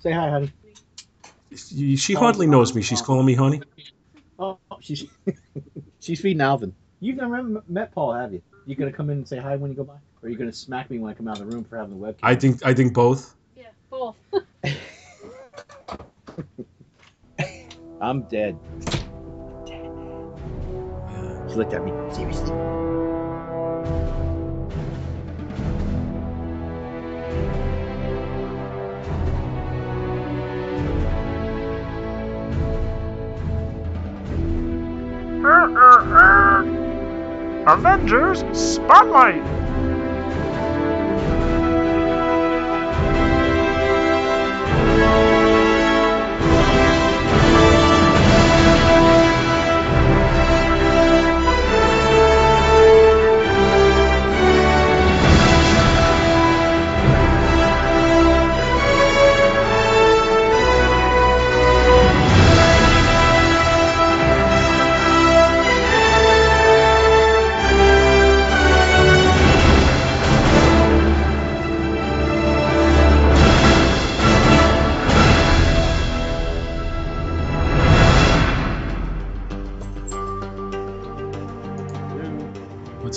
Say hi, honey. She she hardly knows me. She's calling me honey. Oh, she's she's feeding Alvin. You've never met Paul, have you? You gonna come in and say hi when you go by, or are you gonna smack me when I come out of the room for having the webcam? I think I think both. Yeah, both. I'm dead. She looked at me seriously. Uh, uh, uh. Avengers Spotlight!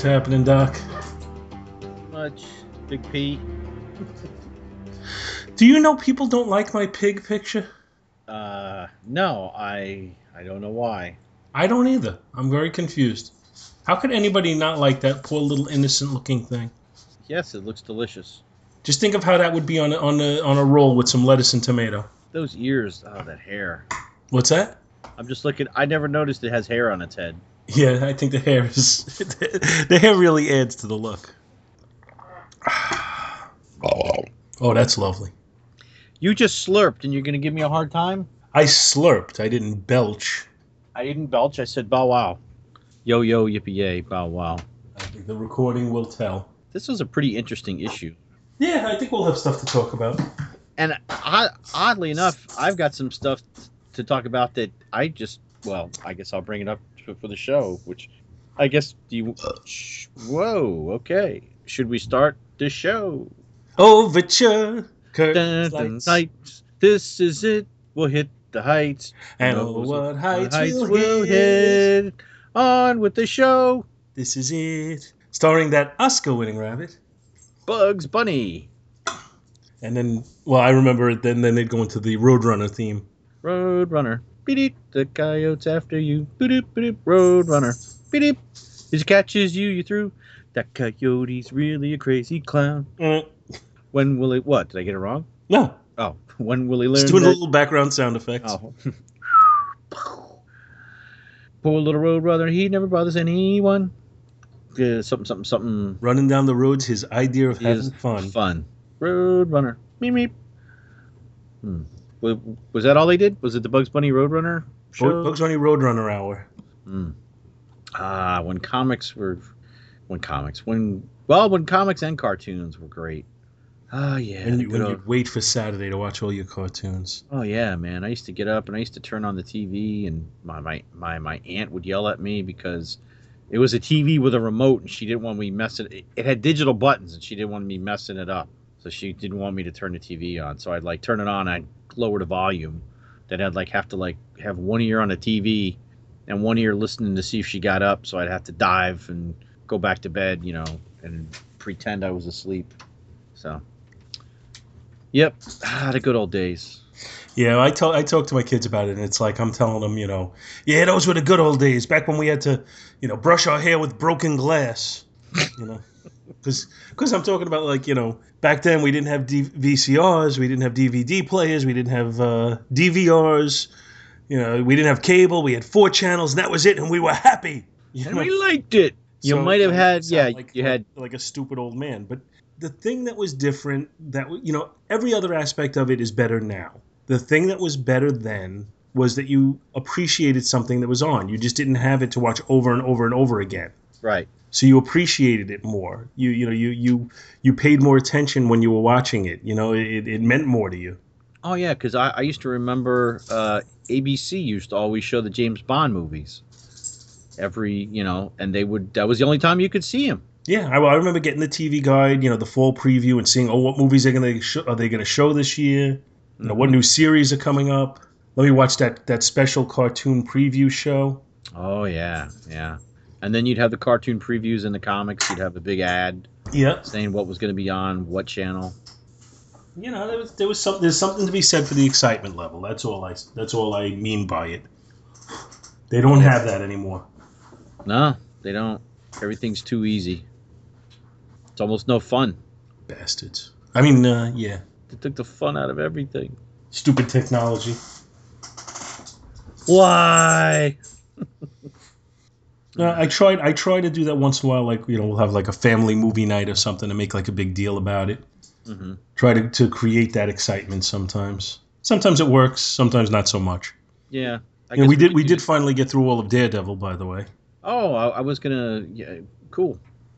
What's happening, Doc? Much. Big P. Do you know people don't like my pig picture? Uh, no, I I don't know why. I don't either. I'm very confused. How could anybody not like that poor little innocent looking thing? Yes, it looks delicious. Just think of how that would be on a, on a, on a roll with some lettuce and tomato. Those ears, oh, that hair. What's that? I'm just looking. I never noticed it has hair on its head. Yeah, I think the hair is the hair really adds to the look. Oh. Oh, that's lovely. You just slurped, and you're gonna give me a hard time. I slurped. I didn't belch. I didn't belch. I said bow wow. Yo yo yippee yay bow wow. I think the recording will tell. This was a pretty interesting issue. Yeah, I think we'll have stuff to talk about. And I, oddly enough, I've got some stuff to talk about that I just, well, I guess I'll bring it up for for the show, which I guess do you. Sh- Whoa, okay. Should we start the show? Overture. Curtains, lights, lights. This is it. We'll hit the heights. and oh, what heights, heights we'll we'll hit. hit. On with the show. This is it. Starring that Oscar-winning rabbit. Bugs Bunny. And then, well, I remember it. Then, then they'd go into the Roadrunner theme. Roadrunner. Beep the coyote's after you. Boop boop Roadrunner. Beep As he catches you, you through. That coyote's really a crazy clown. Eh, When will it? What did I get it wrong? no, Oh, when will he learn? just doing a little background sound effects. Oh. Poor little roadrunner, he never bothers anyone. Uh, something, something, something. Running down the road's his idea of having fun. Fun. Roadrunner. Meep meep. Hmm. Was, was that all they did? Was it the Bugs Bunny Roadrunner show? Bugs Bunny Roadrunner Hour. Hmm. Ah, when comics were, when comics, when well, when comics and cartoons were great. Ah, yeah. And you, when old... you'd wait for Saturday to watch all your cartoons. Oh yeah, man. I used to get up and I used to turn on the TV and my my my, my aunt would yell at me because it was a TV with a remote and she didn't want me messing it. It had digital buttons and she didn't want me messing it up. So she didn't want me to turn the TV on. So I'd like turn it on, I'd lower the volume. that I'd like have to like have one ear on the TV and one ear listening to see if she got up. So I'd have to dive and go back to bed, you know, and pretend I was asleep. So Yep. Ah, the good old days. Yeah, I tell I talk to my kids about it, and it's like I'm telling them, you know, yeah, those were the good old days, back when we had to, you know, brush our hair with broken glass, you know, because I'm talking about like you know back then we didn't have D- VCRs, we didn't have DVD players, we didn't have uh, DVRs, you know, we didn't have cable, we had four channels, and that was it, and we were happy. You And know? we liked it. You So, might have had, yeah, like, you had, like a stupid old man. But the thing that was different, that you know, every other aspect of it is better now. The thing that was better then was that you appreciated something that was on. You just didn't have it to watch over and over and over again. Right. So you appreciated it more. You you know you you you paid more attention when you were watching it. You know it, it meant more to you. Oh, yeah, because I, I used to remember uh, ABC used to always show the James Bond movies. Every, you know, and they would, that was the only time you could see him. Yeah, I, I remember getting the TV guide, you know, the fall preview, and seeing oh what movies are gonna sh- are they gonna show this year. You know, what new series are coming up? Let me watch that that special cartoon preview show. Oh yeah, yeah. And then you'd have the cartoon previews in the comics. You'd have a big ad Yeah, saying what was going to be on what channel. you know, there was there was some there's something to be said for the excitement level. That's all I that's all I mean by it. They don't have that anymore. No, they don't. Everything's too easy. It's almost no fun. Bastards. I mean, uh, yeah, They took the fun out of everything. stupid technology. Why? Uh, I tried. I try to do that once in a while. Like you know, we'll have like a family movie night or something to make like a big deal about it. hmm Try to to create that excitement. Sometimes, sometimes it works. Sometimes not so much. Yeah. I You know, we did. We did finally get through all of Daredevil, by the way. Oh, I, I was gonna. Yeah, cool.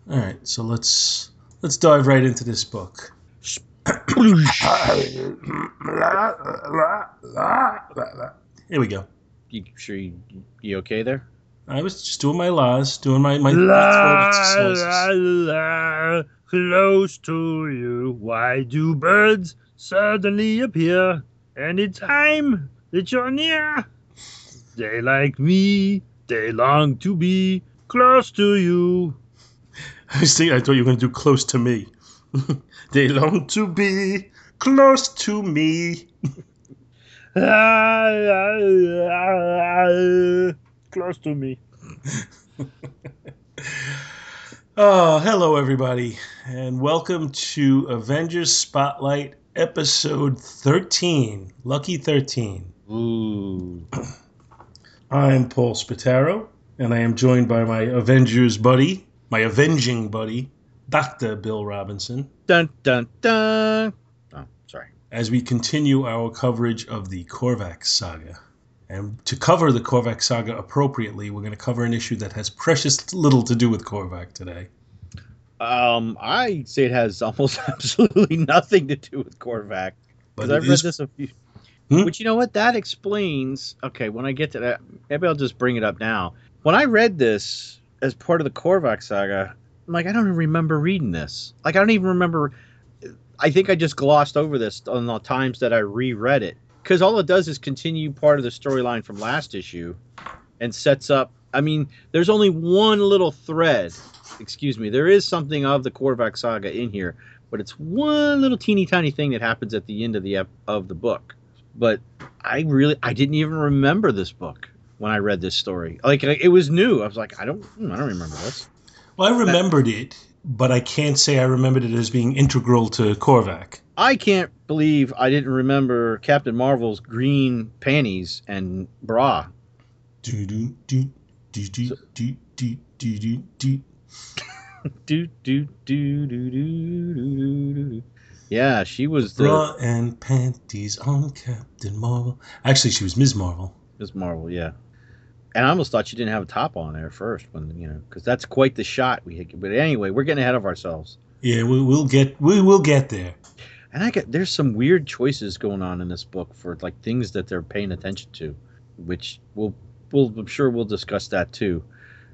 All right, so let's let's dive right into this book. Here we go. You sure you, you okay there? I was just doing my laws, doing my my La, la, la, close to you. Why do birds suddenly appear anytime that you're near? They like me. They long to be close to you. I thinking, I thought you were going to do close to me. they long to be close to me. Close to me. Oh, hello everybody, and welcome to Avengers Spotlight episode 13. Lucky 13. Ooh. I'm Paul Spataro, and I am joined by my Avengers buddy, my avenging buddy, Dr. Bill Robinson, Dun dun dun. Oh, sorry. as we continue our coverage of the Korvac saga. And to cover the Korvac saga appropriately, we're going to cover an issue that has precious little to do with Korvac today. Um, I say it has almost absolutely nothing to do with Korvac But because I've read is- this a few. Hmm? Which you know what that explains. Okay, when I get to that, maybe I'll just bring it up now. When I read this as part of the Korvac saga, I'm like, I don't even remember reading this. Like, I don't even remember. I think I just glossed over this on the times that I reread it because all it does is continue part of the storyline from last issue and sets up. I mean, there's only one little thread. Excuse me. There is something of the Korvac saga in here, but it's one little teeny tiny thing that happens at the end of the of the book. But I really I didn't even remember this book when I read this story. Like it was new. I was like, I don't hmm, I don't remember this. Well, I remembered it, but I can't say I remembered it as being integral to Korvac. I can't believe I didn't remember Captain Marvel's green panties and bra. Do do do do do do do do do do. Do do do do do do do. do. Yeah, she was the Bra and panties on Captain Marvel. Actually, she was Ms. Marvel. Ms. Marvel. Yeah, and I almost thought she didn't have a top on there first when you know because that's quite the shot we hit. But anyway, we're getting ahead of ourselves. Yeah, we, we'll get we will get there. And I get there's some weird choices going on in this book for like things that they're paying attention to, which we'll we'll I'm sure we'll discuss that too.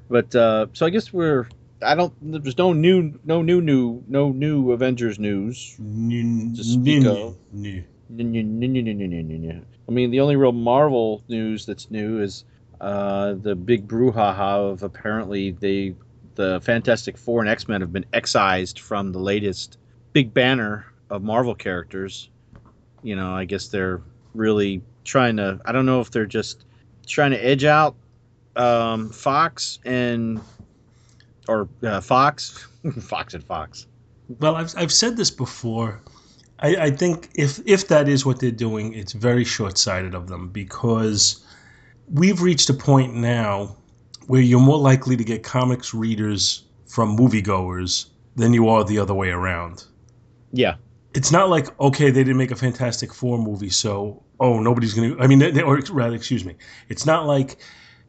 But uh, so I guess we're I don't there's no new no new new no new Avengers news. N- To speak n- of. n- I mean the only real Marvel news that's new is uh, the big brouhaha of apparently they the Fantastic Four and X Men have been excised from the latest big banner of Marvel characters. You know, I guess they're really trying to. I don't know if they're just trying to edge out um, Fox and or uh, Fox, Fox and Fox. Well, I've, I've said this before. I, I think if if that is what they're doing, it's very short sighted of them because we've reached a point now where you're more likely to get comics readers from moviegoers than you are the other way around. Yeah, It's not like okay, they didn't make a Fantastic Four movie, so oh nobody's gonna. I mean, they, they- or rather, excuse me, it's not like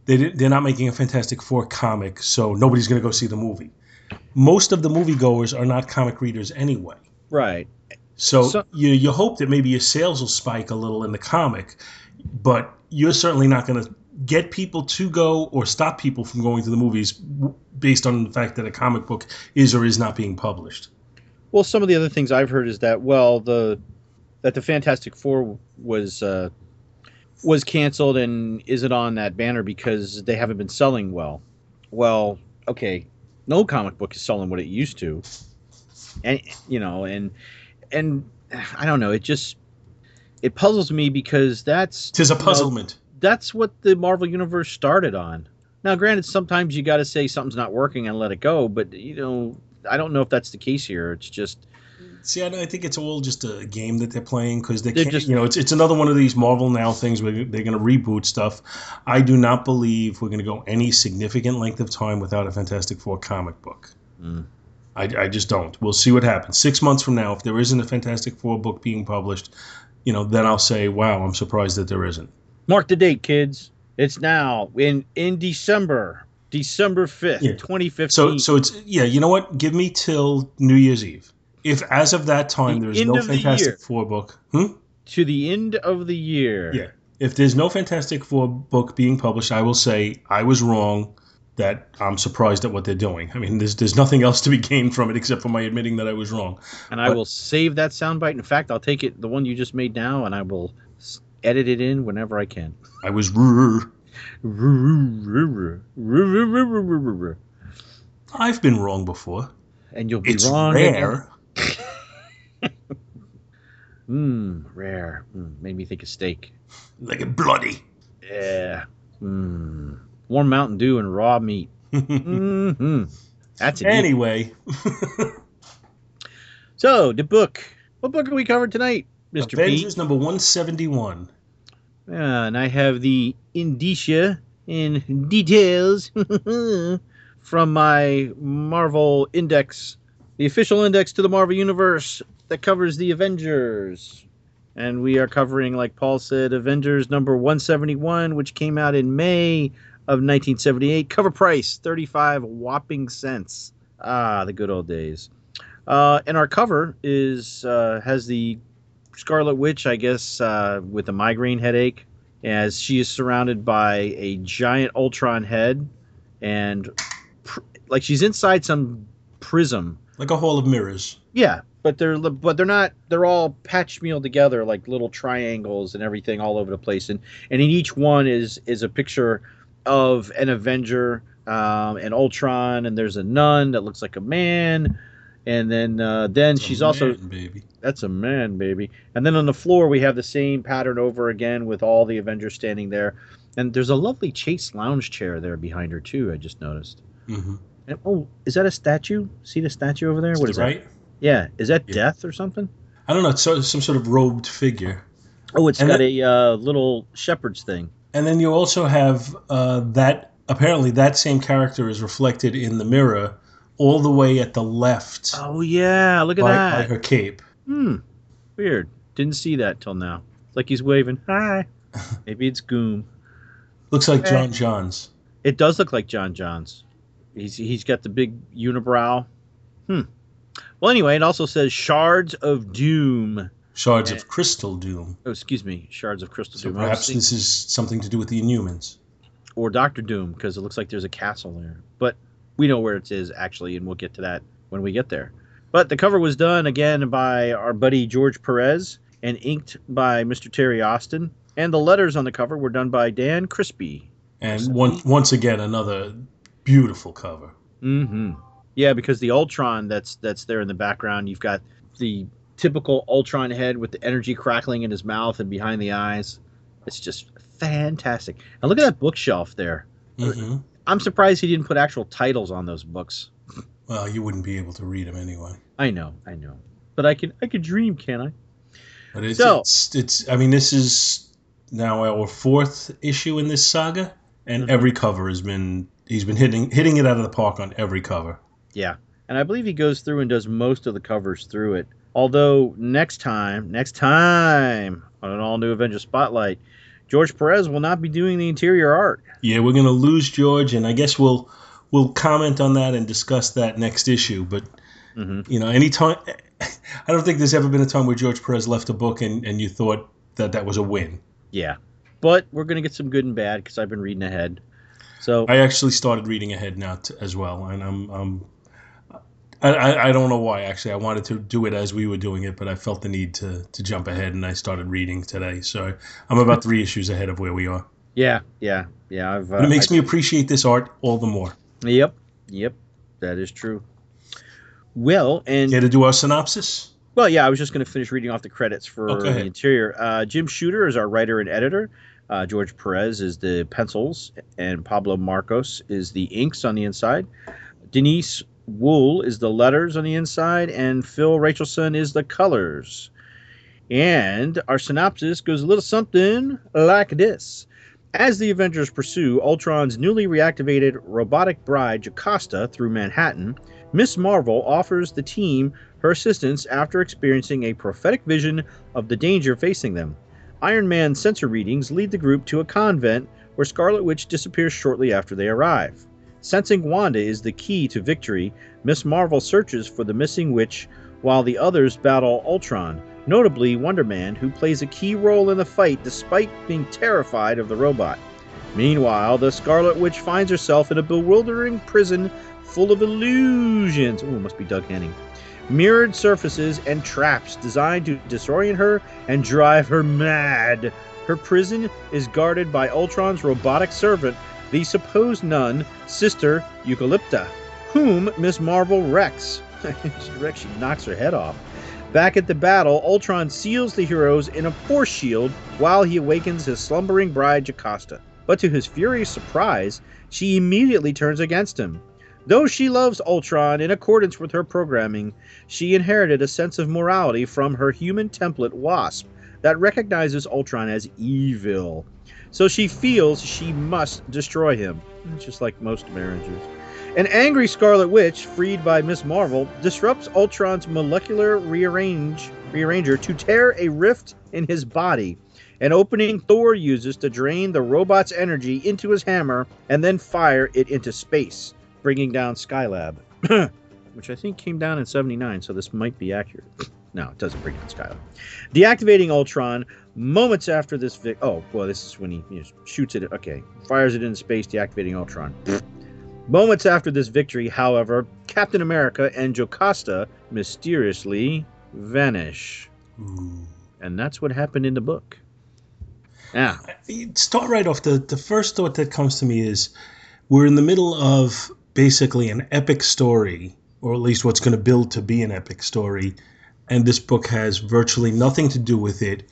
they didn't, they're not making a Fantastic Four comic, so nobody's gonna go see the movie. Most of the moviegoers are not comic readers anyway. right. So, So- you you hope that maybe your sales will spike a little in the comic, but you're certainly not going to get people to go or stop people from going to the movies based on the fact that a comic book is or is not being published. Well, some of the other things I've heard is that well, the that the Fantastic Four was uh, was canceled and isn't on that banner because they haven't been selling well. Well, okay, no comic book is selling what it used to, and you know, and and I don't know, it just it puzzles me because that's Tis a you know, puzzlement. that's what the Marvel universe started on. Now, granted, sometimes you got to say something's not working and let it go, but you know, I don't know if that's the case here. It's just See, I, I think it's all just a game that they're playing because they can't. just- you know, it's it's another one of these Marvel now things where they're going to reboot stuff. I do not believe we're going to go any significant length of time without a Fantastic Four comic book. Mm. I, I just don't. We'll see what happens. Six months from now, if there isn't a Fantastic Four book being published, you know, then I'll say, "Wow, I'm surprised that there isn't." mark the date, kids. It's now in in December, December fifth, Yeah. twenty fifteen. So so it's yeah. You know what? Give me till New Year's Eve. If as of that time The there's no of the Fantastic. Four book, hmm? to the end of the year. Yeah. If there's no Fantastic Four book being published, I will say I was wrong. That I'm surprised at what they're doing. I mean, there's there's nothing else to be gained from it except for my admitting that I was wrong. and I will save that soundbite. In fact, I'll take it, the one you just made now, and I will edit it in whenever I can. I was. I've been wrong before. And you'll be It's wrong. again. rare. Mmm, rare. Mm, made me think of steak. Like a bloody. Yeah. Mmm. Warm Mountain Dew and raw meat. hmm That's it. anyway, So the book. What book are we covering tonight, Pete? Avengers number 171. And I have the indicia in details from my Marvel Index, the official index to the Marvel Universe that covers the Avengers. And we are covering, like Paul said, Avengers number 171, which came out in May of 1978. Cover price 35 whopping cents. Ah, the good old days. Uh, and our cover is uh, has the Scarlet Witch, I guess, uh, with a migraine headache, as she is surrounded by a giant Ultron head, and pr- like she's inside some prism. Like a hall of mirrors. Yeah, but they're but they're not. They're all patch meal together, like little triangles and everything all over the place, and and in each one is is a picture of an Avenger, um, an Ultron, and there's a nun that looks like a man. And then, uh, then a she's also baby. that's a man, baby. And then on the floor, we have the same pattern over again with all the Avengers standing there. And there's a lovely Chase lounge chair there behind her, too, I just noticed. Mm-hmm. And, oh, is that a statue? See the statue over there? What is right? that? Yeah. Is that Yeah. Death or something? I don't know. It's some sort of robed figure. Oh, it's And got a uh, little shepherd's thing. And then you also have uh, that. Apparently, that same character is reflected in the mirror, all the way at the left Oh, yeah. Look at by, that. by her cape. Hmm. Weird. Didn't see that till now. It's like he's waving. Hi. Maybe it's Goom. Looks like Eh. John Johns. It does look like John Johns. He's he's got the big unibrow. Hmm. Well, anyway, it also says shards of doom. Shards Eh. of crystal doom. Oh, excuse me, shards of crystal So doom. perhaps this is something to do with the Inhumans. or Doctor Doom because it looks like there's a castle there. But we know where it is actually, and we'll get to that when we get there. But the cover was done again by our buddy George Perez and inked by Mr. Terry Austin. And the letters on the cover were done by Dan Crespi. And one, once again, another beautiful cover. Mm-hmm. Yeah, because the Ultron that's that's there in the background, you've got the typical Ultron head with the energy crackling in his mouth and behind the eyes. It's just fantastic. And look at that bookshelf there. hmm I'm surprised he didn't put actual titles on those books. Well, you wouldn't be able to read them anyway. I know, I know. But I can I can dream, can I? But it's, So- it's, it's, I mean, this is now our fourth issue in this saga, and Mhm. every cover has been, he's been hitting, hitting it out of the park on every cover. Yeah. And I believe he goes through and does most of the covers through it. Although next time, next time on an all new Avengers Spotlight, George Perez will not be doing the interior art. Yeah, we're gonna lose George, and I guess we'll we'll comment on that and discuss that next issue. But hmm you know, anytime I don't think there's ever been a time where George Perez left a book and, and you thought that that was a win. Yeah. But we're going to get some good and bad because I've been reading ahead. So, I actually started reading ahead now t- as well, and I'm, I'm I, I, I don't know why actually. I wanted to do it as we were doing it, but I felt the need to to jump ahead, and I started reading today. So I'm about three issues ahead of where we are. Yeah, yeah, yeah. I've. Uh, it makes I- me appreciate this art all the more. Yep, yep, that is true. Well, and Care to do our synopsis? Well, yeah, I was just going to finish reading off the credits for Oh, the interior. Uh, Jim Shooter is our writer and editor. Uh, George Perez is the pencils, and Pablo Marcos is the inks on the inside. Denise Wohl is the letters on the inside, and Phil Rachelson is the colors. And our synopsis goes a little something like this. As the Avengers pursue Ultron's newly reactivated robotic bride Jocasta through Manhattan, Miss Marvel offers the team her assistance after experiencing a prophetic vision of the danger facing them. Iron Man's sensor readings lead the group to a convent where Scarlet Witch disappears shortly after they arrive. Sensing Wanda is the key to victory, Miss Marvel searches for the missing witch while the others battle Ultron, notably Wonder Man, who plays a key role in the fight despite being terrified of the robot. Meanwhile, the Scarlet Witch finds herself in a bewildering prison full of illusions. Ooh, must be Doug Henning mirrored surfaces, and traps designed to disorient her and drive her mad. Her prison is guarded by Ultron's robotic servant, the supposed nun, Sister Eucalypta, whom Miss Marvel wrecks. she wrecks, she knocks her head off. Back at the battle, Ultron seals the heroes in a force shield while he awakens his slumbering bride Jocasta. But to his furious surprise, she immediately turns against him. Though she loves Ultron in accordance with her programming, she inherited a sense of morality from her human template Wasp that recognizes Ultron as evil. So she feels she must destroy him, just like most marriages. An angry Scarlet Witch, freed by Miss Marvel, disrupts Ultron's molecular rearrange rearranger to tear a rift in his body, an opening Thor uses to drain the robot's energy into his hammer and then fire it into space, bringing down Skylab, which I think came down in 79, so this might be accurate. No, it doesn't bring down Skylab. Deactivating Ultron moments after this vic. Oh, well, this is when he you know, shoots it. Okay, fires it in space, deactivating Ultron. Moments after this victory, however, Captain America and Jocasta mysteriously vanish. Ooh. And that's what happened in the book. Yeah. Start right off. The, the first thought that comes to me is we're in the middle of basically an epic story, or at least what's going to build to be an epic story. And this book has virtually nothing to do with it,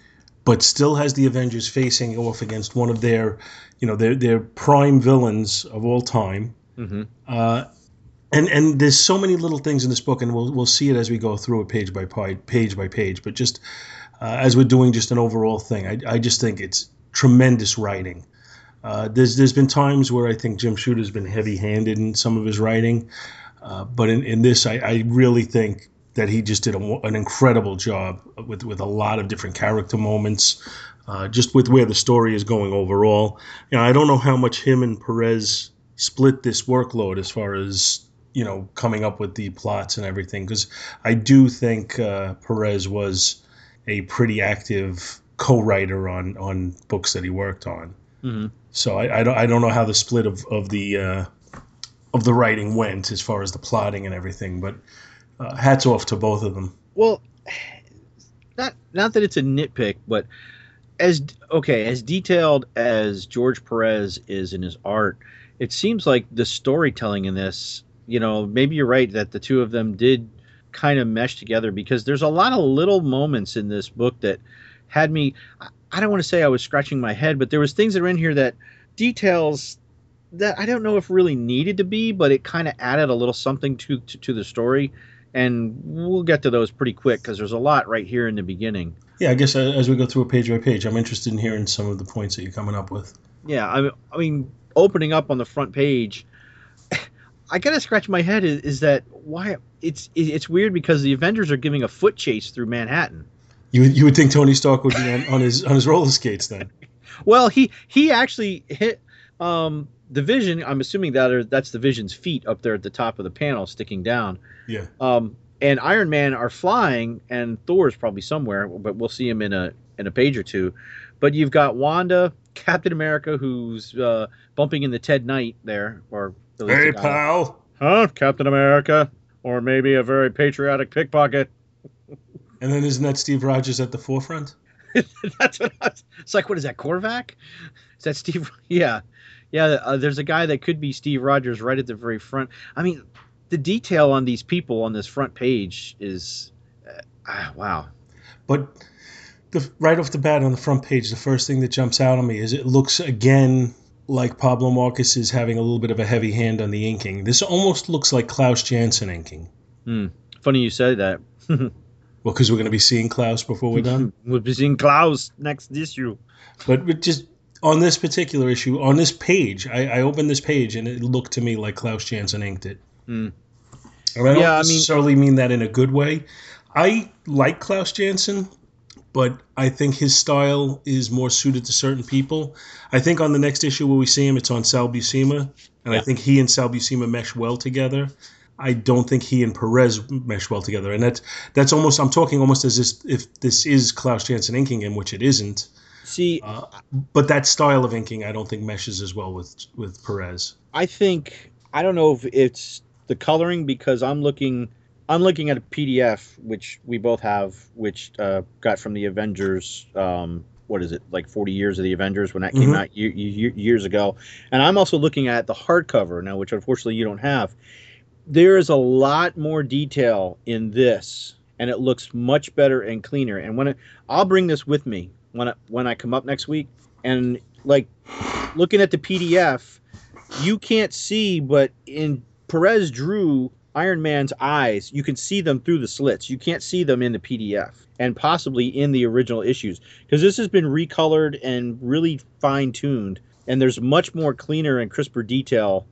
but still has the Avengers facing off against one of their, you know, their, their prime villains of all time. hmm Uh, and and there's so many little things in this book, and we'll we'll see it as we go through it page by pi- page by page. But just uh, as we're doing just an overall thing, I, I just think it's tremendous writing. Uh, there's there's been times where I think Jim Shooter's been heavy-handed in some of his writing, uh, but in, in this, I, I really think that he just did a, an incredible job with with a lot of different character moments, uh, just with where the story is going overall. You know, I don't know how much him and Perez split this workload as far as you know coming up with the plots and everything because I do think uh, Perez was a pretty active co-writer on on books that he worked on. hmm So I, I don't I don't know how the split of of the uh, of the writing went as far as the plotting and everything, but uh, hats off to both of them. Well, not not that it's a nitpick, but as okay as detailed as George Perez is in his art, it seems like the storytelling in this, you know, maybe you're right that the two of them did kind of mesh together because there's a lot of little moments in this book that had me. I- don't want to say I was scratching my head, but there was things that were in here that details that I don't know if really needed to be, but it kind of added a little something to, to to the story and we'll get to those pretty quick because there's a lot right here in the beginning. Yeah, I guess uh, as we go through a page by page, I'm interested in hearing some of the points that you're coming up with. Yeah, I mean, I mean, opening up on the front page, I gotta scratch my head. Is, is that why it's it's weird because the Avengers are giving a foot chase through Manhattan. You would- you would think Tony Stark would be on, on his on his roller skates then. Well, he he actually hit um, the Vision. I'm assuming that are, that's the Vision's feet up there at the top of the panel, sticking down. Yeah. Um, and Iron Man are flying, and Thor's probably somewhere, but we'll see him in a in a page or two. But you've got Wanda, Captain America, who's uh, bumping into Ted Knight there, or Hey pal. huh, Captain America, or maybe a very patriotic pickpocket. And then isn't that Steve Rogers at the forefront? That's what I was, it's like. What is that, Korvac? Is that Steve? Yeah, yeah. Uh, there's a guy that could be Steve Rogers right at the very front. I mean, the detail on these people on this front page is, uh, ah, wow. But the, right off the bat on the front page, the first thing that jumps out on me is it looks again like Pablo Marcos is having a little bit of a heavy hand on the inking. This almost looks like Klaus Janson inking. Hmm. Funny you say that. Well, because we're going to be seeing Klaus before we're done. we'll be seeing Klaus next issue. But just on this particular issue, on this page, I, I opened this page and it looked to me like Klaus Janson inked it. Hmm. And I don't Yeah, I mean- necessarily mean that in a good way. I like Klaus Janson, but I think his style is more suited to certain people. I think on the next issue where we see him, it's on Sal Buscema, and I think he and Sal Buscema mesh well together. I don't think he and Perez mesh well together, and that's that's almost I'm talking almost as if, if this is Klaus Janson inking him, which it isn't. See, Uh, but that style of inking, I don't think meshes as well with with Perez. I think I don't know if it's the coloring because I'm looking I'm looking at a PDF which we both have, which uh, got from the Avengers. Um, what is it like 40 years of the Avengers when that came Mhm. out ye- ye- years ago, and I'm also looking at the hardcover now, which unfortunately you don't have. There is a lot more detail in this, and it looks much better and cleaner. And when it, I'll bring this with me when I, when I come up next week, and like looking at the PDF, you can't see, but in Perez drew Iron Man's eyes, you can see them through the slits. You can't see them in the PDF and possibly in the original issues because this has been recolored and really fine tuned, and there's much more cleaner and crisper detail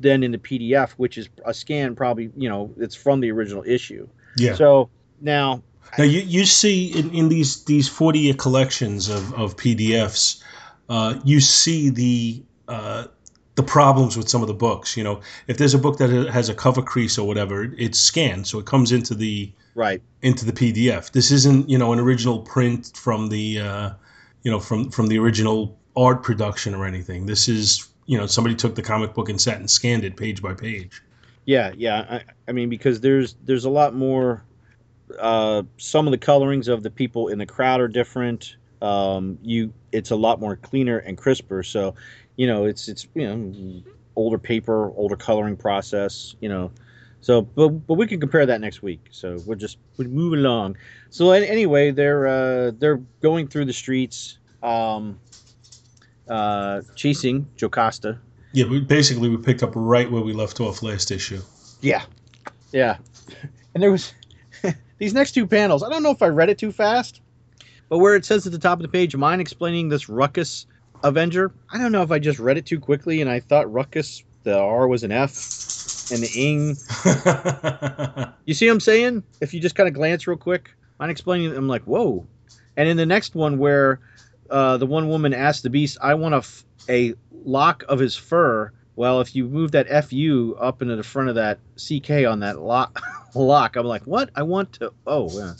than in the PDF, which is a scan probably you know it's from the original issue. Yeah. So now, Now you, you see in, in these these forty year collections of, of PDFs, uh, you see the uh, the problems with some of the books. You know, if there's a book that has a cover crease or whatever, it's scanned, so it comes into the right, into the PDF. This isn't you know an original print from the uh, you know from from the original art production or anything. This is you know somebody took the comic book and sat and scanned it page by page. Yeah, yeah. I, I mean, because there's there's a lot more. Uh, some of the colorings of the people in the crowd are different. Um, you, it's a lot more cleaner and crisper. So, you know, it's it's you know, older paper, older coloring process. You know, so but but we can compare that next week. So we're just we move along. So anyway, they're uh, they're going through the streets, um, uh, chasing Jocasta. Yeah, we, basically we picked up right where we left off last issue. Yeah. Yeah. And there was these next two panels. I don't know if I read it too fast, but where it says at the top of the page, mine explaining this Ruckus Avenger. I don't know if I just read it too quickly and I thought Ruckus, the R was an F and the ing. You see what I'm saying? If you just kind of glance real quick, I'm explaining. I'm like, whoa. And in the next one, where uh, the one woman asked the beast, I want a, f- a lock of his fur. Well, if you move that FU up into the front of that CK on that lock, lock I'm like, what? I want to. Oh, yeah.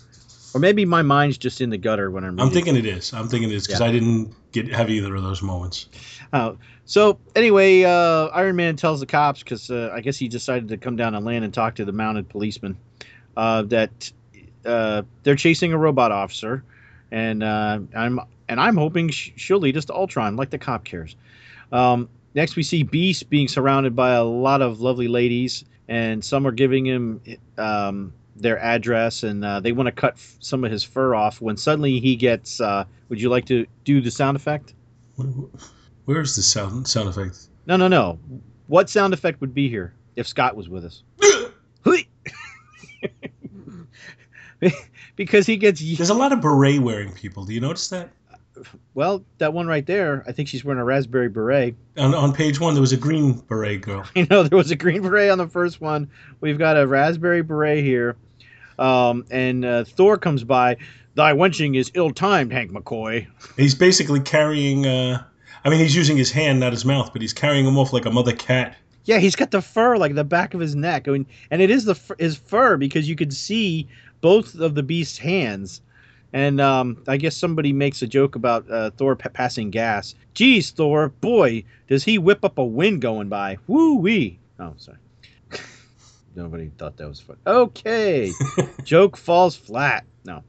Or maybe my mind's just in the gutter when I'm. I'm thinking it is. I'm thinking it is because Yeah. I didn't get have either of those moments. Uh, so anyway, uh, Iron Man tells the cops because uh, I guess he decided to come down on land and talk to the mounted policeman uh, that uh, they're chasing a robot officer, and uh, I'm and I'm hoping sh- she'll lead us to Ultron, like the cop cares. Um, next, we see Beast being surrounded by a lot of lovely ladies, and some are giving him um, their address, and uh, they want to cut f- some of his fur off. When suddenly he gets, uh, would you like to do the sound effect? Where is the sound sound effect? No, no, no. What sound effect would be here if Scott was with us? Because he gets There's a lot of beret wearing people. Do you notice that? Well, that one right there. I think she's wearing a raspberry beret. On, on page one, there was a green beret girl. You know, there was a green beret on the first one. We've got a raspberry beret here, um, and uh, Thor comes by. Thy wenching is ill-timed, Hank McCoy. He's basically carrying. Uh, I mean, he's using his hand, not his mouth, but he's carrying him off like a mother cat. Yeah, he's got the fur like the back of his neck. I mean, and it is the his fur because you could see both of the beast's hands. And um, I guess somebody makes a joke about uh, Thor pa- passing gas. Geez, Thor, boy, does he whip up a wind going by? Woo wee! Oh, sorry. nobody thought that was fun. Okay, joke falls flat. No.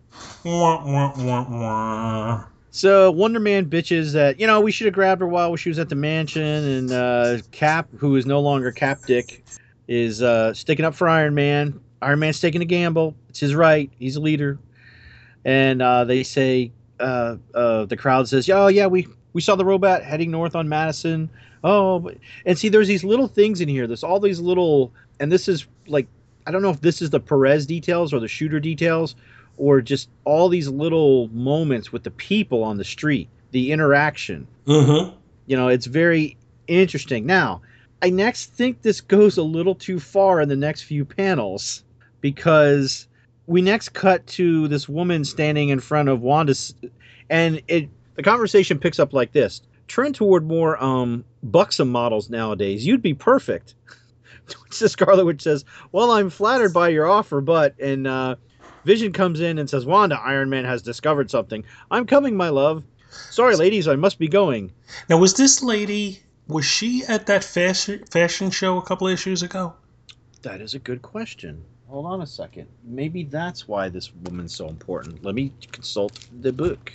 Wah, wah, wah, wah. So Wonder Man bitches that you know we should have grabbed her while she was at the mansion, and uh, Cap, who is no longer Cap Dick, is uh, sticking up for Iron Man. Iron Man's taking a gamble. It's his right. He's a leader, and uh, they say uh, uh, the crowd says, "Oh yeah, we we saw the robot heading north on Madison." Oh, and see, there's these little things in here. There's all these little, and this is like I don't know if this is the Perez details or the shooter details, or just all these little moments with the people on the street, the interaction. Mhm. You know, it's very interesting. Now, I next think this goes a little too far in the next few panels because we next cut to this woman standing in front of Wanda, and it the conversation picks up like this: Turn toward more um, buxom models nowadays. You'd be perfect. To Scarlet Witch says, "Well, I'm flattered by your offer, but..." And uh, Vision comes in and says, "Wanda, Iron Man has discovered something. I'm coming, my love. Sorry, ladies, I must be going." Now, was this lady? Was she at that fashion fashion show a couple of issues ago? That is a good question. Hold on a second. Maybe that's why this woman's so important. Let me consult the book.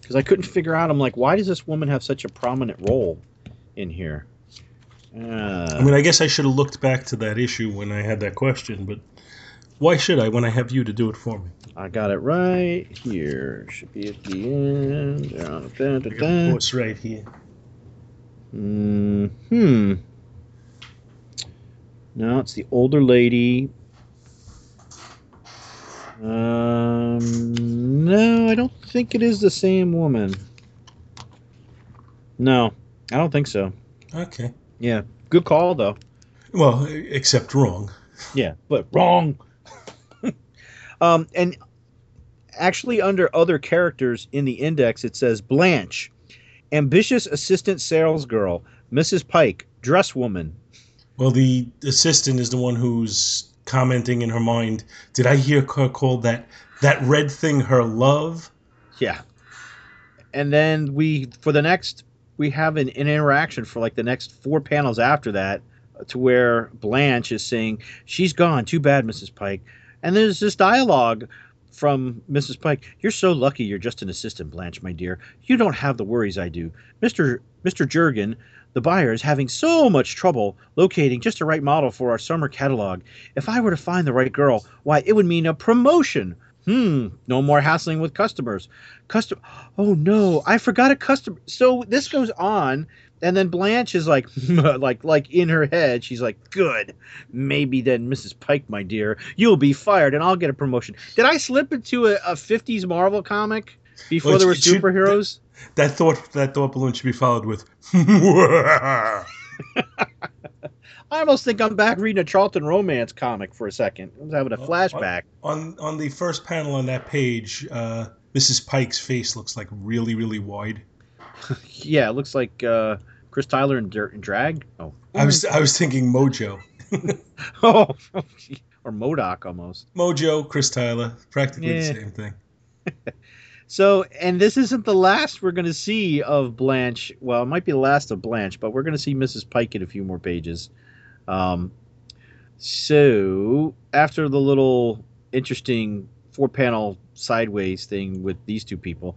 Because I couldn't figure out, I'm like, why does this woman have such a prominent role in here? Uh, I mean, I guess I should have looked back to that issue when I had that question, but why should I when I have you to do it for me? I got it right here. Should be at the end. Da, da, I got the da. course right here. Mm, hmm. No, it's the older lady. Um, no, I don't think it is the same woman. No, I don't think so. Okay. Yeah, good call though. Well, except wrong. Yeah, but wrong. um, and actually, under other characters in the index, it says Blanche, ambitious assistant sales girl, Mrs. Pike, dress woman. Well, the assistant is the one who's commenting in her mind. Did I hear her call that that red thing her love? Yeah. And then we, for the next, we have an, an interaction for like the next four panels after that, uh, to where Blanche is saying, She's gone. Too bad, Mrs. Pike. And there's this dialogue from Mrs. Pike. You're so lucky you're just an assistant, Blanche, my dear. You don't have the worries I do. Mr. Mr. Jurgen, the buyer, is having so much trouble locating just the right model for our summer catalog. If I were to find the right girl, why, it would mean a promotion. Hmm, no more hassling with customers. Custom. Oh no, I forgot a customer. So this goes on, and then Blanche is like, like, like in her head, she's like, "Good, maybe then, Mrs. Pike, my dear, you'll be fired, and I'll get a promotion." Did I slip into a, a '50s Marvel comic before Well, there were it should- superheroes? That thought that thought balloon should be followed with. I almost think I'm back reading a Charlton Romance comic for a second. I was having a Oh, flashback. on on the first panel on that page, uh, Mrs. Pike's face looks like really really wide. Yeah, it looks like uh, Chris Tyler in, Dirt and Drag. Oh, I was I was thinking Mojo, oh, or MODOK almost. Mojo, Chris Tyler, practically Yeah. the same thing. So, and this isn't the last we're going to see of Blanche. Well, it might be the last of Blanche, but we're going to see Mrs. Pike in a few more pages. Um, so, after the little interesting four panel sideways thing with these two people,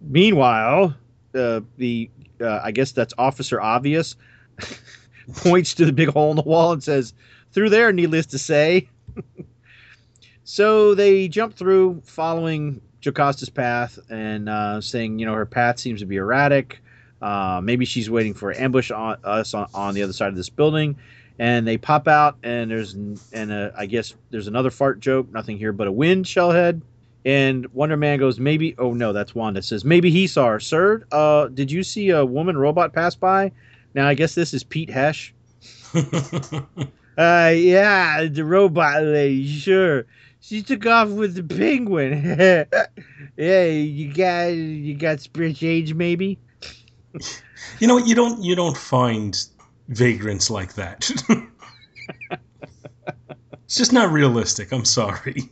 meanwhile, uh, the uh, I guess that's Officer Obvious points to the big hole in the wall and says, "Through there, needless to say." so they jump through, following Jocasta's path and uh, saying, you know, her path seems to be erratic. Uh, maybe she's waiting for an ambush on us on, on the other side of this building. And they pop out, and there's and uh, I guess there's another fart joke. Nothing here but a wind shellhead. And Wonder Man goes, maybe. Oh no, that's Wanda. Says maybe he saw her. Sir, uh, did you see a woman robot pass by? Now I guess this is Pete Hesh. Uh, yeah, the robot lady, sure. She took off with the penguin. yeah, you got you got spare age maybe. you know what? You don't you don't find vagrants like that. it's just not realistic. I'm sorry.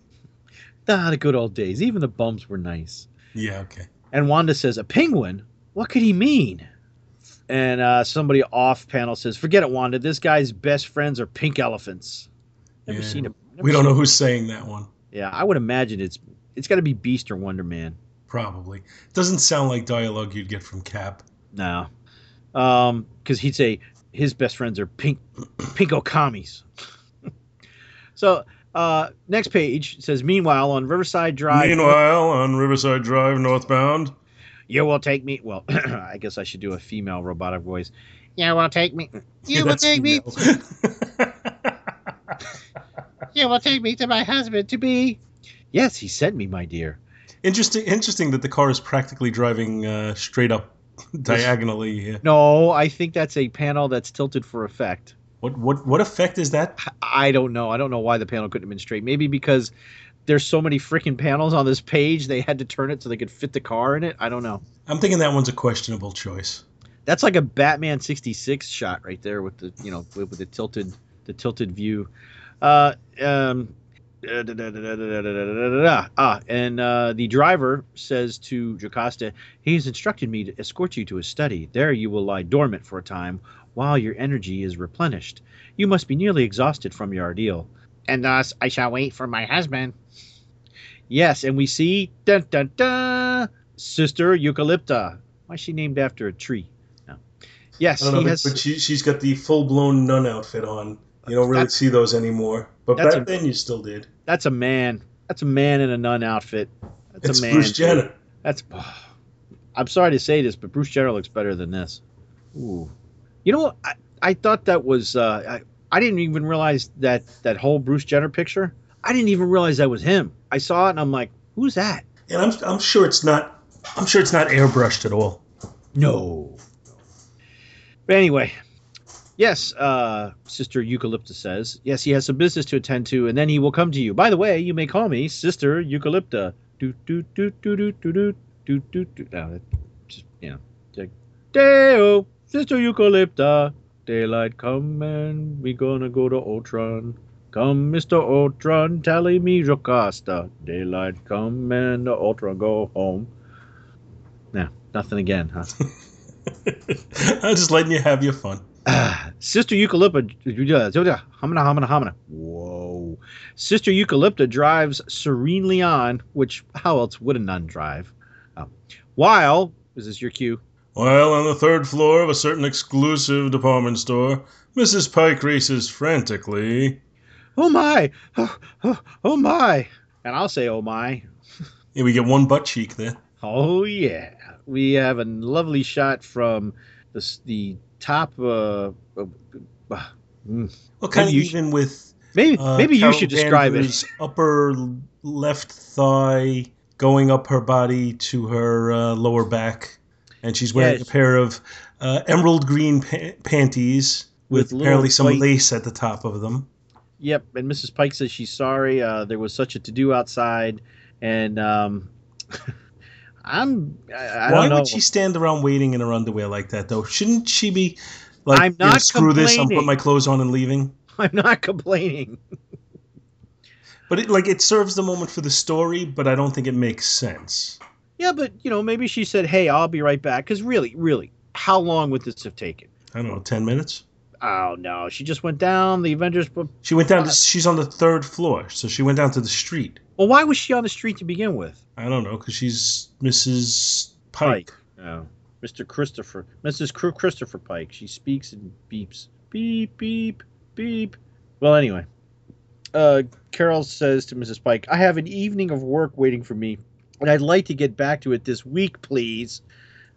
Ah, the good old days. Even the bums were nice. Yeah. Okay. And Wanda says, "A penguin? What could he mean?" And uh, somebody off panel says, "Forget it, Wanda. This guy's best friends are pink elephants." Never Yeah. seen him. We don't know who's saying that one. Yeah, I would imagine it's it's got to be Beast or Wonder Man. Probably. Doesn't sound like dialogue you'd get from Cap. No, um, because he'd say his best friends are pink pinko commies. so uh, next page says, meanwhile on Riverside Drive. Meanwhile, on Riverside Drive northbound. You will take me. Well, I guess I should do a female robotic voice. You will take me. You Yeah, will take me. female. You will take me to my husband to be. Yes, he sent me, my dear. interesting. Interesting that the car is practically driving uh, straight up diagonally. Here. No, I think that's a panel that's tilted for effect. What what what effect is that? I don't know. I don't know why the panel couldn't have been straight. Maybe because there's so many freaking panels on this page, they had to turn it so they could fit the car in it. I don't know. I'm thinking that one's a questionable choice. That's like a Batman '66 shot right there with the you know with, with the tilted the tilted view. Uh, um, ah, and uh, the driver says to Jocasta, he's instructed me to escort you to his study. There you will lie dormant for a time while your energy is replenished. You must be nearly exhausted from your ordeal. And thus I shall wait for my husband. Yes, and we see dun, dun, dun, Sister Eucalypta. Why is she named after a tree? No. Yes, know, has, but she, she's got the full blown nun outfit on. You don't really That's- see those anymore. But back a- then you still did. That's a man. That's a man in a nun outfit. That's It's a man. Bruce Jenner. That's. I'm sorry to say this, but Bruce Jenner looks better than this. Ooh. You know, I, I thought that was. Uh, I, I didn't even realize that that whole Bruce Jenner picture. I didn't even realize that was him. I saw it and I'm like, who's that? And I'm I'm sure it's not I'm sure it's not airbrushed at all. No. But anyway, yes, uh, Sister Eucalyptus says, yes, he has some business to attend to, and then he will come to you. By the way, you may call me Sister Eucalypta. Do do do do do do do do do do. No, just you know, like, Deo, Sister Eucalypta. Daylight come and we gonna go to Ultron. Come, Mr. Ultron, tally me Jocasta. Daylight come and the Ultron go home. Nah, nothing again, huh? I'm just letting you have your fun. Ah, Sister Eucalypta, hamana, hamana, hamana. Whoa. Sister Eucalypta drives serenely on, which, how else would a nun drive? Oh. While, is this your cue? While on the third floor of a certain exclusive department store, Mrs. Pike races frantically. Oh my! Oh, oh, oh my! And I'll say, oh my. Yeah, we get one butt cheek there. Oh yeah. We have a lovely shot from the, the top. Uh, uh, uh, mm. Well, kind of Maybe you should- even with maybe uh, maybe you Carol should describe it. Upper left thigh going up her body to her uh, lower back, and she's wearing Yes. a pair of uh, emerald green pa- panties with, With apparently some white- lace at the top of them. Yep, and Mrs. Pike says she's sorry. Uh, there was such a to do outside, and um, I'm. I, I Why don't know. would she stand around waiting in her underwear like that, though? Shouldn't she be like, I'm not screw this, I'm putting my clothes on and leaving? I'm not complaining. But it, like, it serves the moment for the story, but I don't think it makes sense. Yeah, but you know, maybe she said, "Hey, I'll be right back." Because really, really, how long would this have taken? I don't know, ten minutes. Oh no, she just went down the Avengers. She went down. Uh, to, she's on the third floor, so she went down to the street. Well, why was she on the street to begin with? I don't know, because she's Mrs. Pike. Oh, Mr. Christopher, Mrs. Cr- Christopher Pike. She speaks and beeps, beep, beep, beep. Well, anyway, uh, Carol says to Mrs. Pike, "I have an evening of work waiting for me, and I'd like to get back to it this week, please."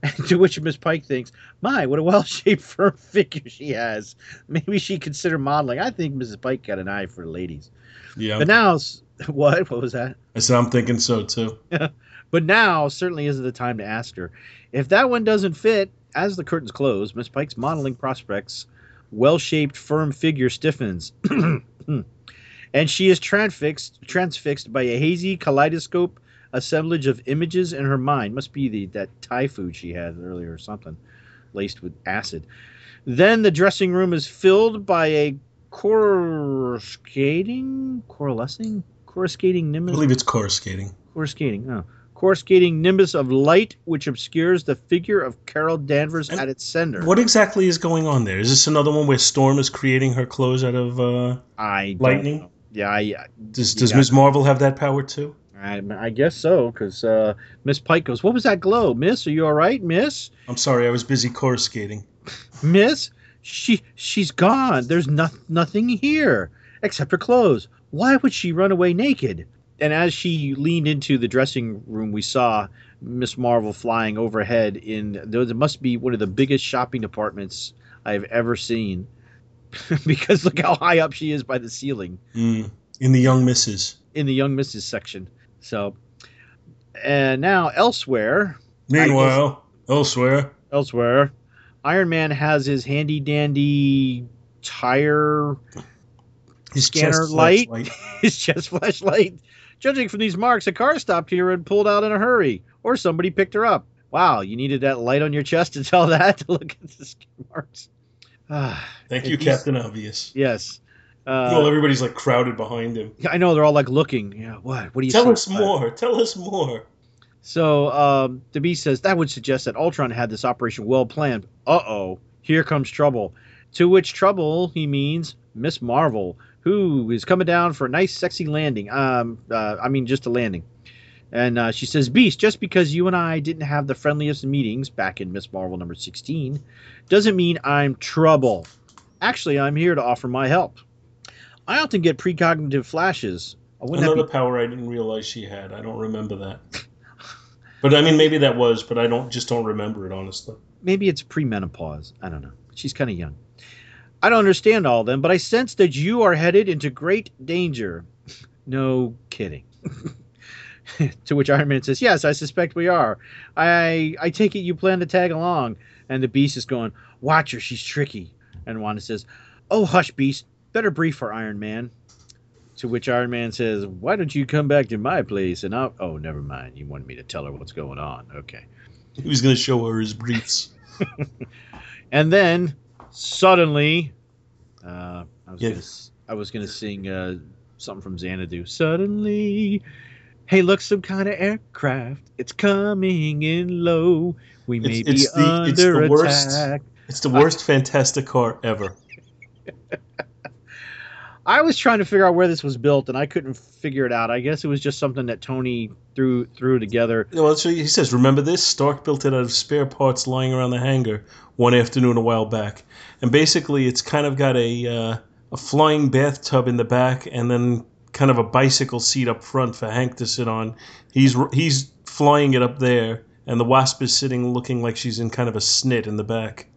to which Miss Pike thinks, "My, what a well-shaped, firm figure she has. Maybe she consider modeling." I think Mrs. Pike got an eye for ladies. Yeah, But now, what? What was that? I said I'm thinking so too. But now certainly isn't the time to ask her. If that one doesn't fit, as the curtains close, Miss Pike's modeling prospects, well shaped, firm figure stiffens. and she is transfixed, transfixed by a hazy kaleidoscope assemblage of images in her mind. Must be the that Thai food she had earlier or something, laced with acid. Then the dressing room is filled by a coruscating, coalescing, coruscating nimbus. I believe it's coruscating. coruscating. Oh. Coruscating nimbus of light, which obscures the figure of Carol Danvers And at its center. What exactly is going on there? Is this another one where Storm is creating her clothes out of uh, I Lightning? know. yeah, I, Does Does Ms. Marvel have that power too? I, I guess so. Because uh, Miss Pike goes, "What was that glow, Miss? Are you all right, Miss? I'm sorry, I was busy coruscating. Miss? She she's gone. There's no, nothing here except her clothes. Why would she run away naked?" And as she leaned into the dressing room, we saw Miss Marvel flying overhead in there must be one of the biggest shopping departments I've ever seen. because look how high up she is by the ceiling. Mm. In the Young Misses. in the young misses section so and now elsewhere Meanwhile, elsewhere, elsewhere iron man has his handy dandy tire his Scanner chest light. flashlight. his chest flashlight judging from these marks a car stopped here and pulled out in a hurry or somebody picked her up wow you needed that light on your chest to tell that to look at the skin marks ah, Thank you, Captain Obvious. yes uh, well, everybody's like crowded behind him. I know they're all like looking. Yeah, what? What do you Tell us more. Tell us more. So um, the Beast says that would suggest that Ultron had this operation well planned. Uh oh, here comes trouble. To which trouble he means Miss Marvel, who is coming down for a nice, sexy landing. Um, uh, I mean, just a landing. And uh, she says, Beast, just because you and I didn't have the friendliest meetings back in Miss Marvel number 16, doesn't mean I'm trouble. Actually, I'm here to offer my help. I often get precognitive flashes. Another be power I didn't realize she had. I don't remember that. But I mean, maybe that was, but I don't just don't remember it honestly. maybe it's premenopause. I don't know. She's kind of young. I don't understand all of them, but I sense that you are headed into great danger. no kidding. to which Iron Man says, "Yes, I suspect we are. I I take it you plan to tag along." And the Beast is going, "Watch her, she's tricky." And Wanda says, "Oh, hush, Beast. Better brief her, Iron Man." To which Iron Man says, "Why don't you come back to my place and I'll..." Oh, never mind. You wanted me to tell her what's going on. Okay. He was going to show her his briefs. And then suddenly, uh, I was Yeah. gonna, I was gonna sing uh, something from Xanadu. Suddenly, hey, look, some kind of aircraft. It's coming in low. We may It's- it's be the- it's under the worst. It's the worst Fantastic car ever. I was trying to figure out where this was built, and I couldn't figure it out. I guess it was just something that Tony threw threw together. Well, so he says, remember this? Stark built it out of spare parts lying around the hangar one afternoon a while back. And basically, it's kind of got a, uh, a flying bathtub in the back and then kind of a bicycle seat up front for Hank to sit on. He's, he's flying it up there, and the Wasp is sitting looking like she's in kind of a snit in the back.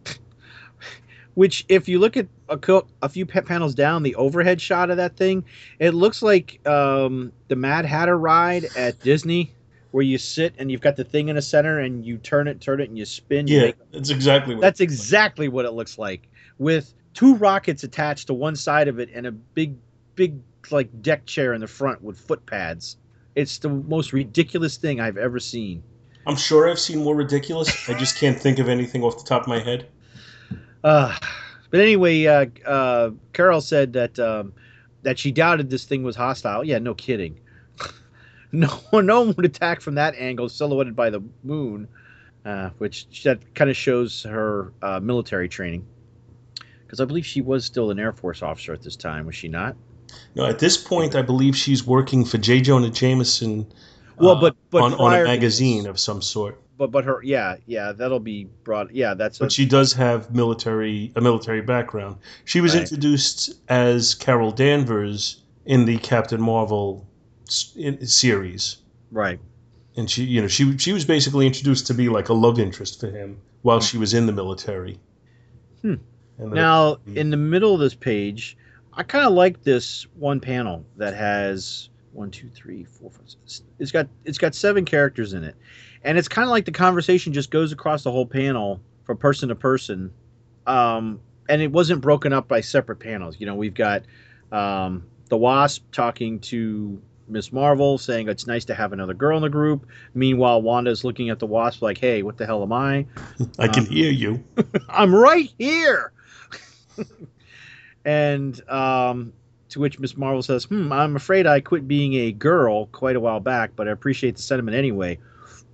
Which, if you look at a, co- a few pa- panels down, the overhead shot of that thing, it looks like um, the Mad Hatter ride at Disney, where you sit and you've got the thing in the center and you turn it, turn it, and you spin. you Yeah, make- that's exactly what that's exactly what it looks like, with two rockets attached to one side of it and a big, big like deck chair in the front with foot pads. It's the most ridiculous thing I've ever seen. I'm sure I've seen more ridiculous. I just can't think of anything off the top of my head. Uh, but anyway, uh, uh, Carol said that um, that she doubted this thing was hostile. Yeah, no kidding. no, no one would attack from that angle, silhouetted by the moon, uh, which that kind of shows her uh, military training. Because I believe she was still an Air Force officer at this time, was she not? No, at this point, I believe she's working for J. Jonah Jameson. Well, uh, but but on, on a magazine of some sort. But but her yeah yeah that'll be brought yeah that's a, But she does have military a military background. She was Right. introduced as Carol Danvers in the Captain Marvel series, right. and she you know she she was basically introduced to be like a love interest for him while she was in the military. Hmm. Now, in the middle of this page, I kind of like this one panel that has one, two, three, four, five, six. It's got it's got seven characters in it, and it's kind of like the conversation just goes across the whole panel from person to person, um, and it wasn't broken up by separate panels. You know, we've got um, the Wasp talking to Miss Marvel, saying it's nice to have another girl in the group. Meanwhile, Wanda's looking at the Wasp like, "Hey, what the hell am I?" I can um, hear you. I'm right here. and um, to which Miss Marvel says, "Hmm, I'm afraid I quit being a girl quite a while back, but I appreciate the sentiment anyway."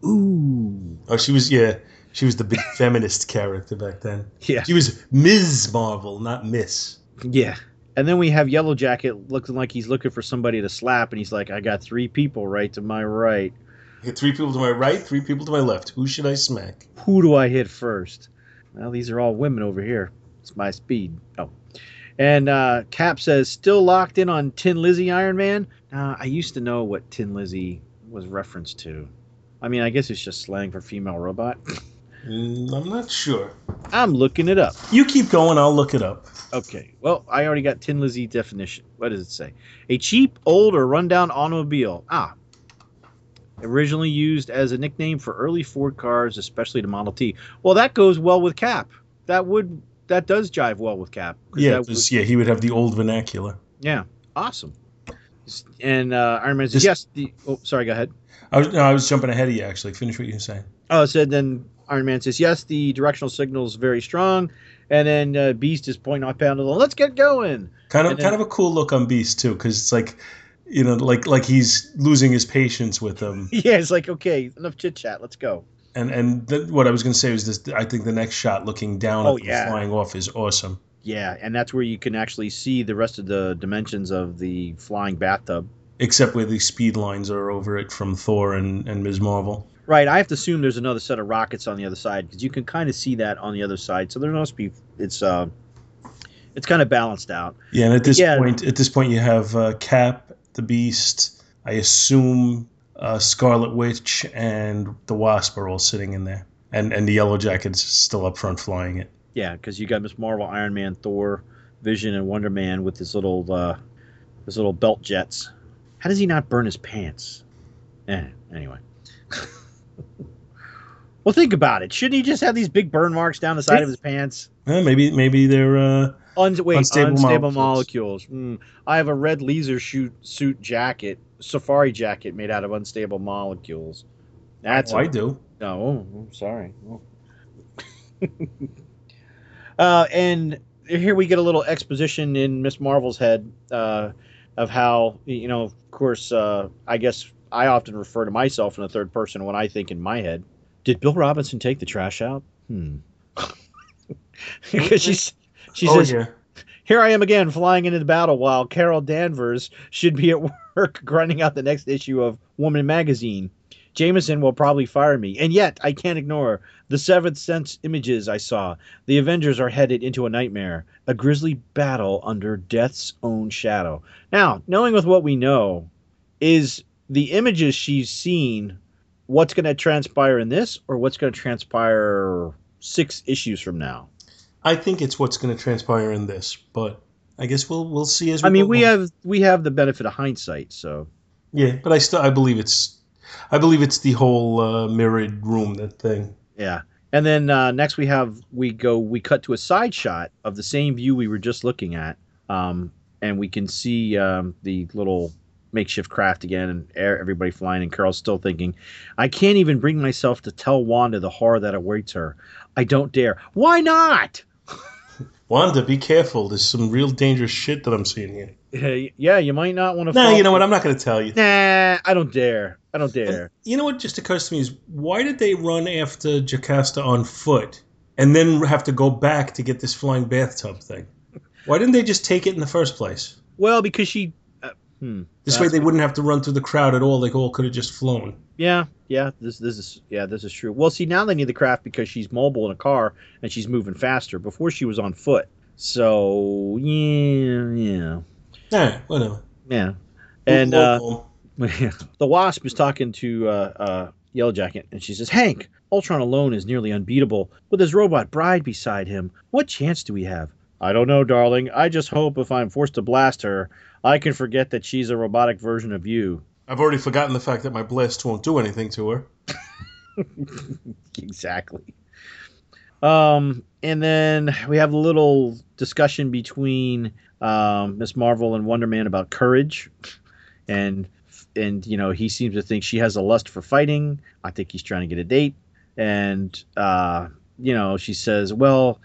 Ooh, Oh, she was yeah. She was the big feminist character back then. yeah, She was Ms. Marvel, not Miss. yeah. And then we have Yellow Jacket looking like he's looking for somebody to slap, and he's like, "I got three people right to my right. I get three people to my right, three people to my left. Who should I smack? Who do I hit first? Well, these are all women over here. It's my speed. Oh, and uh, Cap says, "Still locked in on Tin Lizzie, Iron Man." Uh, I used to know what Tin Lizzie was referenced to. I mean, I guess it's just slang for female robot. Mm, I'm not sure. I'm looking it up. You keep going. I'll look it up. Okay. Well, I already got Tin Lizzie definition. What does it say? A cheap, old, or rundown automobile. Ah. Originally used as a nickname for early Ford cars, especially the Model T. Well, that goes well with Cap. That would that does jive well with Cap. Yeah, yeah. He would have the old vernacular. Yeah, awesome. And uh, Iron Man says, This- yes. The, oh, sorry, go ahead. I was, no, I was jumping ahead of you. Actually, finish what you were saying. Oh, so then Iron Man says, yes, the directional signal is very strong. And then uh, Beast is pointing off panel, let's get going. Kind of, And then- kind of a cool look on Beast too, because it's like, you know, like like he's losing his patience with them. yeah, it's like, okay, enough chit chat, let's go. And and th- what I was going to say was this: I think the next shot, looking down Oh, at yeah. flying off, is awesome. Yeah, and that's where you can actually see the rest of the dimensions of the flying bathtub. Except where the speed lines are over it from Thor and, and Ms. Marvel. Right, I have to assume there's another set of rockets on the other side because you can kind of see that on the other side. So there must be it's uh, it's kind of balanced out. Yeah, and at this Yeah. point, at this point, you have uh, Cap, the Beast. I assume uh, Scarlet Witch and the Wasp are all sitting in there, and and the Yellow Jacket's still up front flying it. Yeah, because you got Miss Marvel, Iron Man, Thor, Vision, and Wonder Man with his little uh, his little belt jets. How does he not burn his pants? Eh, anyway. well, think about it. Shouldn't he just have these big burn marks down the side of his pants? Eh, maybe maybe they're uh, Un- wait, Unstable unstable, molecules. molecules. Hmm. I have a red laser shoot suit jacket, safari jacket made out of unstable molecules. That's oh, a- I do. no, oh, I'm sorry. Oh. uh, and here we get a little exposition in Miss Marvel's head uh, of how you know, of course, uh, I guess I often refer to myself in the third person when I think in my head. Did Bill Robinson take the trash out? Hmm. because she's she oh says yeah. here I am again flying into the battle while Carol Danvers should be at work grinding out the next issue of Woman Magazine. Jameson will probably fire me, and yet I can't ignore the seventh sense images I saw. The Avengers are headed into a nightmare, a grisly battle under death's own shadow. Now, knowing with what we know, is the images she's seen what's going to transpire in this, or what's going to transpire six issues from now? I think it's what's going to transpire in this, but I guess we'll we'll see as we I mean, we along. have we have the benefit of hindsight, so yeah, but I still I believe it's I believe it's the whole uh, mirrored room that thing. yeah. And then uh, next we have we go we cut to a side shot of the same view we were just looking at, um, and we can see um, the little makeshift craft again, and air, everybody flying, and Carol's still thinking, I can't even bring myself to tell Wanda the horror that awaits her. I don't dare. Why not? Wanda, be careful. There's some real dangerous shit that I'm seeing here. Yeah, you might not want to. No, you know what? I'm not going to tell you. Nah, I don't dare. I don't dare. You know what just occurs to me is why did they run after Jocasta on foot and then have to go back to get this flying bathtub thing? Why didn't they just take it in the first place? Well, because she. Uh, hmm. This way they wouldn't have to run through the crowd at all. They all could have just flown. Yeah, yeah, this this is yeah, this is true. Well, see, now they need the craft because she's mobile in a car and she's moving faster. Before she was on foot, so yeah, yeah, All right, whatever. yeah. And uh, the Wasp is talking to uh, uh, Yellow Jacket, and she says, "Hank, Ultron alone is nearly unbeatable. With his robot bride beside him, what chance do we have?" I don't know, darling. I just hope if I'm forced to blast her, I can forget that she's a robotic version of you. I've already forgotten the fact that my blast won't do anything to her. exactly. Um, and then we have a little discussion between um, Miss Marvel and Wonder Man about courage, and and you know he seems to think she has a lust for fighting. I think he's trying to get a date, and uh, you know she says, "Well,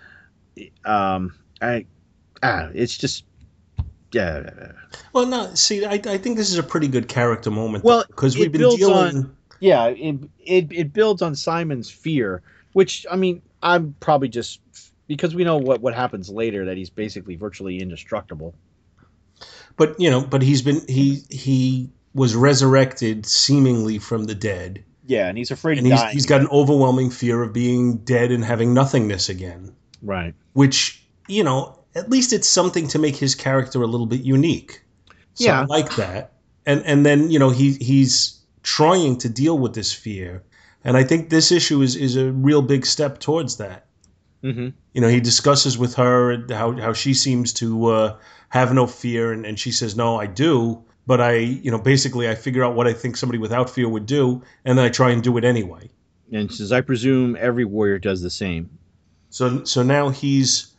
um, I, ah, it's just." Yeah, Well, no, see, I, I think this is a pretty good character moment. Well, because we've been dealing. on- yeah it, it it builds on simon's fear which i mean i'm probably just because we know what what happens later that he's basically virtually indestructible But you know, but he's been he he was resurrected seemingly from the dead, Yeah, and he's afraid and of he's dying. he's got an overwhelming fear of being dead and having nothingness again. right. Which you know, at least it's something to make his character a little bit unique. So I Yeah. like that. And and then you know he he's trying to deal with this fear, and I think this issue is is a real big step towards that. Mm-hmm. you know, he discusses with her how, how she seems to uh, have no fear, and, and she says, No, I do. But I, you know, basically, I figure out what I think somebody without fear would do, and then I try and do it anyway. And she says, I presume every warrior does the same. So, so now he's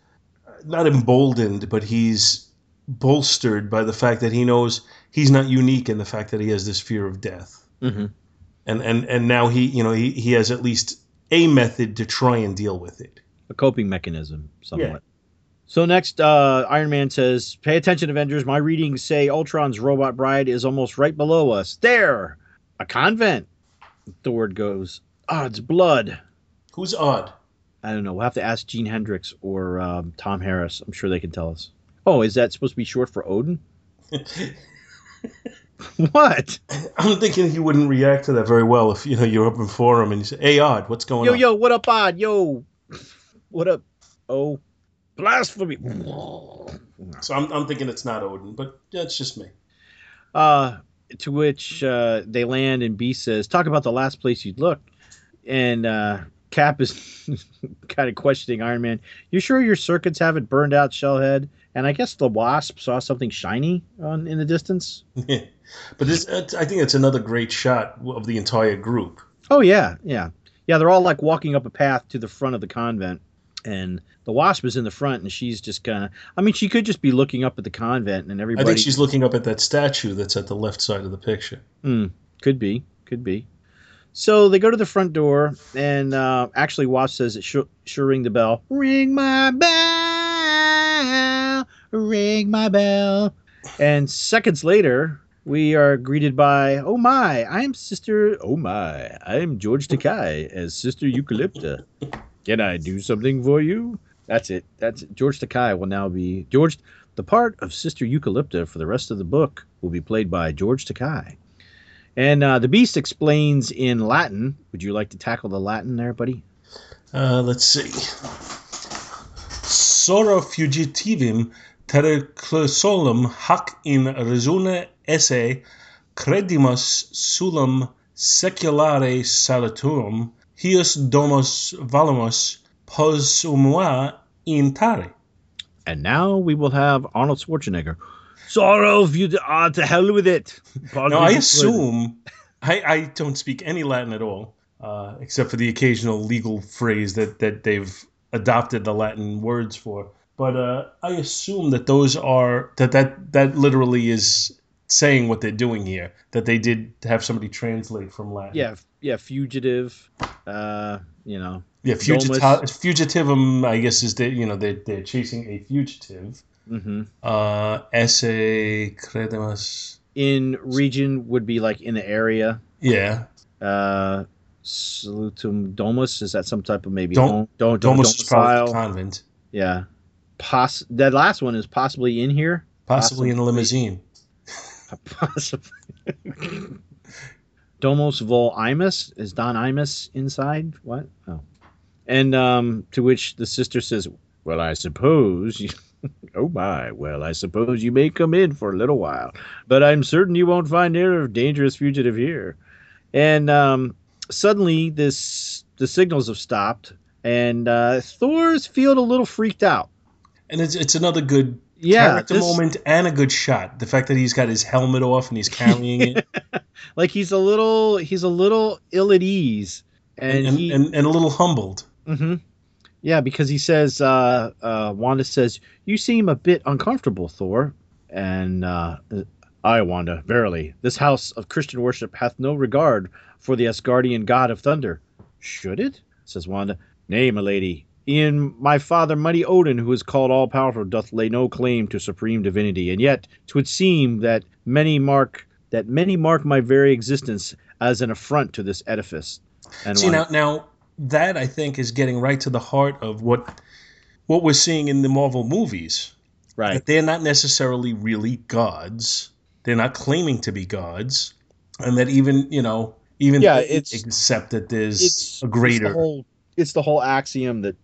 not emboldened, but he's bolstered by the fact that he knows he's not unique in the fact that he has this fear of death, Mm-hmm. and and and now he, you know, he, he has at least a method to try and deal with it. A coping mechanism, somewhat. Yeah. So next, uh, Iron Man says, "Pay attention, Avengers. My readings say Ultron's robot bride is almost right below us. There, a convent." Thor goes, "Odd's blood." Who's odd? I don't know. We'll have to ask Gene Hendricks or um, Tom Harris. I'm sure they can tell us. Oh, is that supposed to be short for Odin? what? I'm thinking he wouldn't react to that very well if you know you're up before him and you say, "Hey, odd, what's going Yo, on?" Yo, yo, what up, Odd? Yo, what up? Oh, blasphemy. So I'm, I'm thinking it's not Odin, but that's just me. Uh, to which uh, they land, and B says, "Talk about the last place you'd look." And uh, Cap is kind of questioning Iron Man. You sure your circuits haven't burned out, Shellhead? And I guess the Wasp saw something shiny on in the distance. but this, I think it's another great shot of the entire group. Oh yeah, yeah, yeah. They're all like walking up a path to the front of the convent, and the Wasp is in the front, and she's just kind of. I mean, she could just be looking up at the convent, and everybody. I think she's looking up at that statue that's at the left side of the picture. Hmm, could be, could be. So they go to the front door, and uh, actually, Wasp says it should, should ring the bell. Ring my bell, ring my bell. And seconds later, we are greeted by, oh my, I'm Sister, oh my, I'm George Takei as Sister Eucalypta. Can I do something for you? That's it. That's it. George Takei will now be George. The part of Sister Eucalypta for the rest of the book will be played by George Takei. And uh, the Beast explains in Latin. Would you like to tackle the Latin there, buddy? Uh, let's see. Sora fugitivim terclusolum hac in resune esse credimus sulam seculare saliturum hius domus valumus posumua in tare. And now we will have Arnold Schwarzenegger. Sorrow, if you ah, to hell with it. Now, I assume I, I don't speak any Latin at all, uh, except for the occasional legal phrase that, that they've adopted the Latin words for. But uh, I assume that those are that, that that literally is saying what they're doing here. That they did have somebody translate from Latin. Yeah, yeah, fugitive. Uh, you know, yeah. Fugita- fugitivum, I guess, is that you know they they're chasing a fugitive. hmm Uh, esse credimus. in region would be like in the area. Yeah, Uh, salutum domus is that some type of maybe Dom- home, don't Domus is probably the domicile? convent, Yeah, Poss- that last one is possibly in here. possibly in a Possibly. limousine. Possibly. Domos vol Imus is Don Imus inside? What? Oh, and um, to which the sister says, "Well, I suppose." You- oh my! Well, I suppose you may come in for a little while, but I'm certain you won't find a dangerous fugitive here. And um, suddenly, this the signals have stopped, and uh, Thor's feeling a little freaked out. And it's it's another good Yeah, character this- moment and a good shot. The fact that he's got his helmet off and he's carrying it, like he's a little he's a little ill at ease, and, and, he and, and a little humbled. Mm-hmm. Yeah, because he says, uh, uh, Wanda says, You seem a bit uncomfortable, Thor. And uh, I, Wanda, verily, this house of Christian worship hath no regard for the Asgardian god of thunder. Should it? says Wanda. Nay, my lady. E'en my father, mighty Odin, who is called all powerful, doth lay no claim to supreme divinity. And yet 'twould seem that many mark that many mark my very existence as an affront to this edifice. And See now now that I think is getting right to the heart of what what we're seeing in the Marvel movies. Right. that they're not necessarily really gods. They're not claiming to be gods, and that even you know even Yeah, they it's- accept that there's a greater. It's the, whole, it's the whole axiom that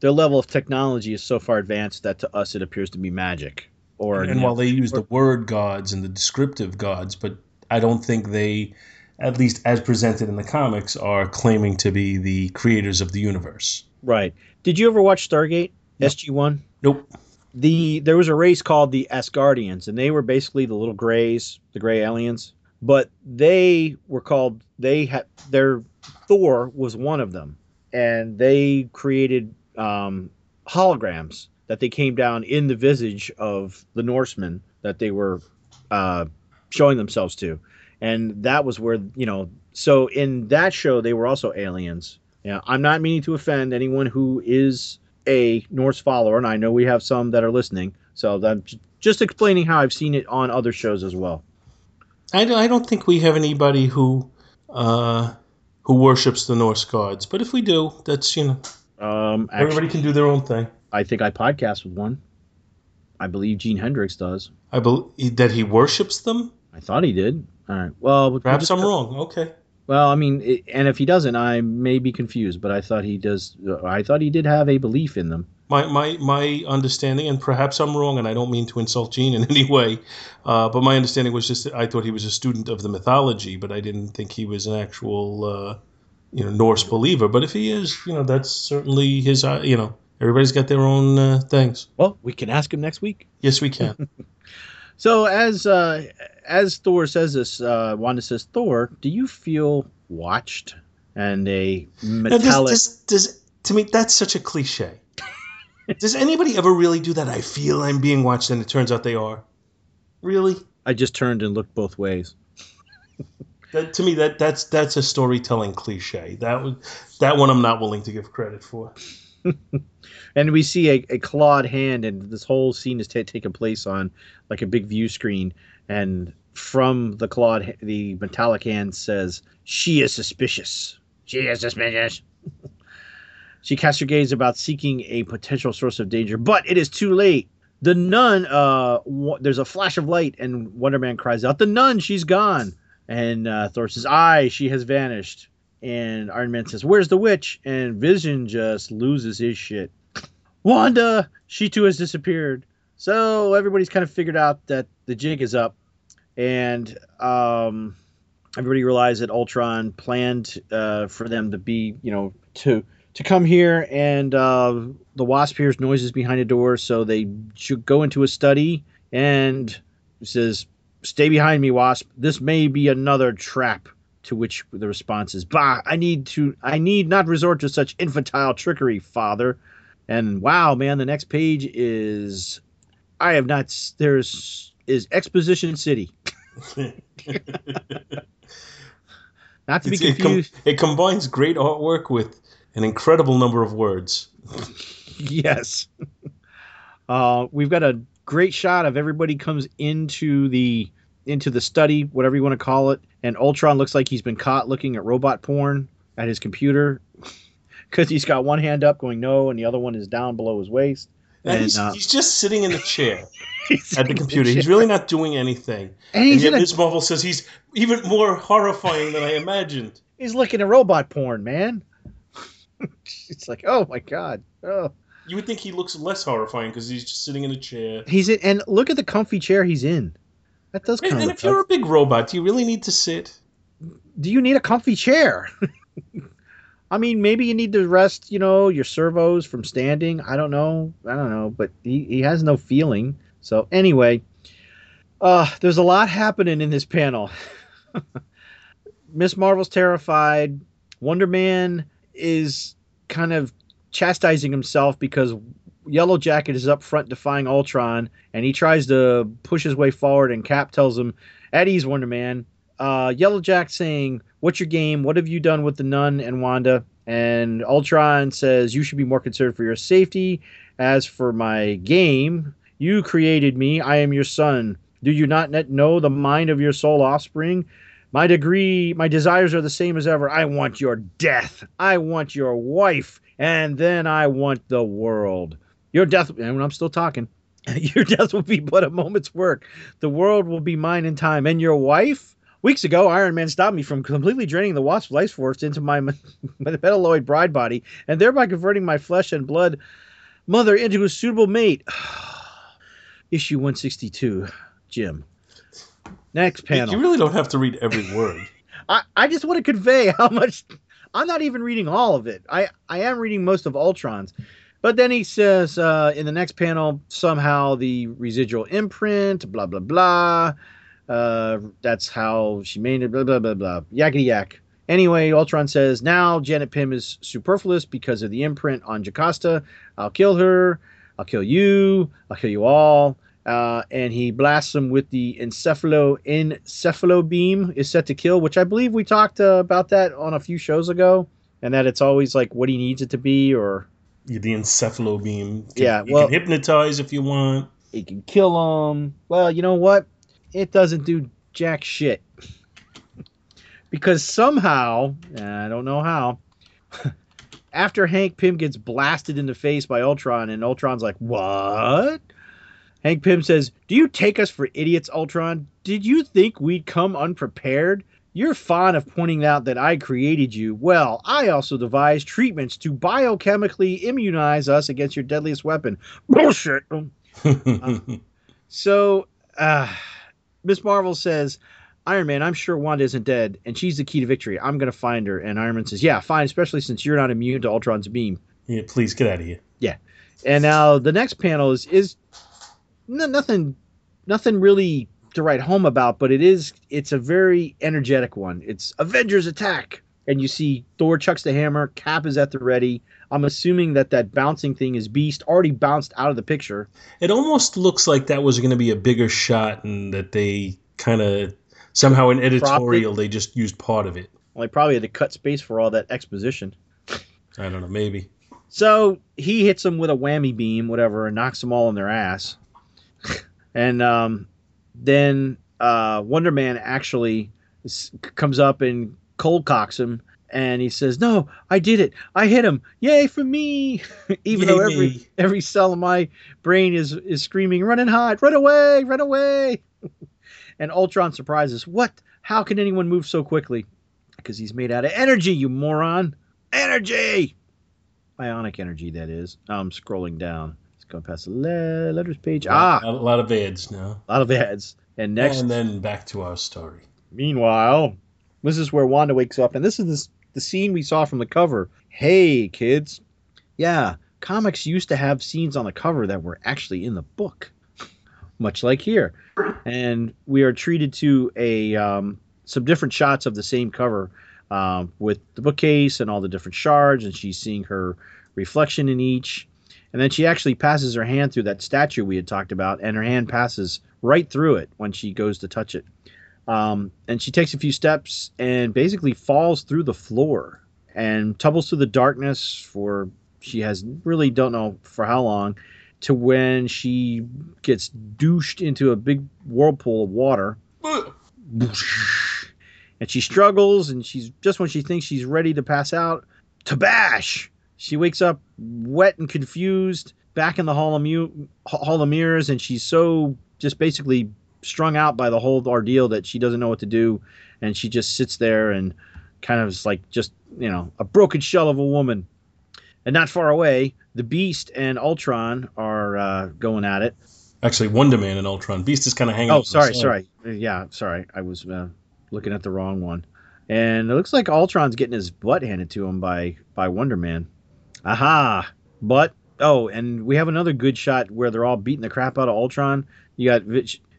their level of technology is so far advanced that to us it appears to be magic. Or and while they use the word gods and the descriptive gods, but I don't think they, at least as presented in the comics, are claiming to be the creators of the universe. right. Did you ever watch Stargate Nope. SG One? Nope. the there was a race called the Asgardians, and they were basically the little grays, the gray aliens. But they were called they had their Thor was one of them, and they created um, holograms that they came down in the visage of the Norsemen that they were uh, showing themselves to, and that was where you know. So in that show, they were also aliens. Yeah, I'm not meaning to offend anyone who is a Norse follower, and I know we have some that are listening. So I'm just explaining how I've seen it on other shows as well. I don't, I don't think we have anybody who uh, who worships the Norse gods, but if we do, that's you know Um, actually, everybody can do their own thing. I think I podcast with one. I believe Gene Hendricks does. I believe that he worships them. I thought he did. All right. Well, Perhaps I'm wrong. Okay. Well, I mean, it, and if he doesn't, I may be confused. But I thought he does. I thought he did have a belief in them. My, my, my understanding, and perhaps I'm wrong, and I don't mean to insult Gene in any way, uh, but my understanding was just that I thought he was a student of the mythology, but I didn't think he was an actual, uh, you know, Norse believer. But if he is, you know, that's certainly his, uh, you know, everybody's got their own uh, things. Well, we can ask him next week. Yes, we can. So as uh, as Thor says this, uh, Wanda says, "Thor, do you feel watched?" And a Now, metallic. does, does, to me, that's such a cliche. does anybody ever really do that? I feel I'm being watched, and it turns out they are. Really? I just turned and looked both ways. That, to me, that that's that's a storytelling cliche. That was that one I'm not willing to give credit for. and we see a, a clawed hand and this whole scene is ta taking place on like a big view screen. And from the clawed the metallic hand says she is suspicious. She is suspicious. She casts her gaze about seeking a potential source of danger but it is too late. The nun uh w- there's a flash of light and wonder man cries out the nun she's gone and uh, thor says aye she has vanished and Iron Man says, "Where's the witch?" And Vision just loses his shit. Wanda, she too has disappeared. So everybody's kind of figured out that the jig is up, and um, everybody realized that Ultron planned uh, for them to be, you know, to to come here, and uh, the Wasp hears noises behind a door, so they should go into a study, and says, "Stay behind me, Wasp. This may be another trap." To which the response is, "Bah! I need to. I need not resort to such infantile trickery, Father." And wow, man, the next page is, I have not. There's is Exposition City. Not to be It's- it, com- confused. it combines great artwork with an incredible number of words. yes. Uh, we've got a great shot of everybody comes into the into the study, whatever you want to call it, and Ultron looks like he's been caught looking at robot porn at his computer because he's got one hand up going no, and the other one is down below his waist. And And, he's, uh, he's just sitting in the chair at the computer. He's really not doing anything. and And yet a, Ms. Marvel says he's even more horrifying than I imagined. he's looking at robot porn, man. it's like, oh my god, oh. You would think he looks less horrifying because he's just sitting in a chair. He's in, and look at the comfy chair he's in. That does kind And, of. and if you're a big robot, do you really need to sit? do you need a comfy chair? I mean, maybe you need to rest, you know, your servos from standing. I don't know. I don't know, but he, he has no feeling. So anyway, uh, there's a lot happening in this panel. Miss Marvel's terrified. Wonder Man is kind of chastising himself because Yellow Jacket is up front defying Ultron, and he tries to push his way forward, and Cap tells him, "At ease, Wonder Man." Uh, Yellow Jack saying, "What's your game? What have you done with the Nun and Wanda?" And Ultron says, "You should be more concerned for your safety. As for my game, you created me. I am your son. Do you not know the mind of your sole offspring? My degree, my desires are the same as ever. I want your death. I want your wife, and then I want the world. Your death, and I'm still talking. Your death will be but a moment's work. The world will be mine in time. And your wife? Weeks ago, Iron Man stopped me from completely draining the Wasp's life force into my, my metalloid bride body, and thereby converting my flesh and blood mother into a suitable mate. Issue 162, Jim. Next panel. You really don't have to read every word. I, I just want to convey how much I'm not even reading all of it. I, I am reading most of Ultron's. But then he says uh, in the next panel, somehow the residual imprint, blah, blah, blah. Uh, that's how she made it, blah, blah, blah, blah. Yakety yak. Anyway, Ultron says, now Janet Pym is superfluous because of the imprint on Jocasta. I'll kill her. I'll kill you. I'll kill you all. Uh, and he blasts him with the encephalo encephalo beam is set to kill, which I believe we talked uh, about that on a few shows ago, and that it's always like what he needs it to be, or the encephalo beam. Yeah, you well- can hypnotize if you want. he can kill him. Well, you know what? It doesn't do jack shit. because somehow, I don't know how, after Hank Pym gets blasted in the face by Ultron, and Ultron's like, What? Hank Pym says, Do you take us for idiots, Ultron? Did you think we'd come unprepared? You're fond of pointing out that I created you. Well, I also devised treatments to biochemically immunize us against your deadliest weapon. Bullshit. So, uh, Miss Marvel says, Iron Man, I'm sure Wanda isn't dead, and she's the key to victory. I'm going to find her. And Iron Man says, Yeah, fine, especially since you're not immune to Ultron's beam. yeah, please get out of here. Yeah. And now the next panel is is n- nothing, nothing really to write home about, but it is it's a very energetic one. It's Avengers attack, and you see Thor chucks the hammer, Cap is at the ready. I'm assuming that that bouncing thing is Beast, already bounced out of the picture. It almost looks like that was going to be a bigger shot, and that they kind of somehow in editorial they just used part of it. Well, they probably had to cut space for all that exposition. I don't know, maybe. So he hits them with a whammy beam, whatever, and knocks them all on their ass. And um, then uh, Wonder Man actually s- comes up and cold cocks him, and he says, "No, I did it. I hit him. Yay for me!" Even though every me. every cell of my brain is is screaming, "Run and hide! Run away! Run away!" and Ultron surprises, "What? How can anyone move so quickly?" Because he's made out of energy, you moron! Energy ionic energy that is i'm scrolling down going past the le- letters page. Ah! a lot of ads now. a lot of ads. And next and then back to our story. meanwhile this is where wanda wakes up and this is this, the scene we saw from the cover. Hey kids. Yeah comics used to have scenes on the cover that were actually in the book much like here. And we are treated to a um, some different shots of the same cover um, with the bookcase and all the different shards and she's seeing her reflection in each and then she actually passes her hand through that statue we had talked about and her hand passes right through it when she goes to touch it. Um, and she takes a few steps and basically falls through the floor and tumbles through the darkness for she has really don't know for how long to when she gets douched into a big whirlpool of water. And she struggles and she's just when she thinks she's ready to pass out tabash she wakes up wet and confused back in the hall of, mu- hall of mirrors and she's so just basically strung out by the whole ordeal that she doesn't know what to do and she just sits there and kind of is like just you know a broken shell of a woman and not far away the beast and ultron are uh, going at it Actually, Wonder Man and Ultron. Beast is kind of hanging. Oh, off to the sorry, sorry. Yeah, sorry. I was uh, looking at the wrong one. And it looks like Ultron's getting his butt handed to him by by Wonder Man. Aha! But oh, and we have another good shot where they're all beating the crap out of Ultron. You got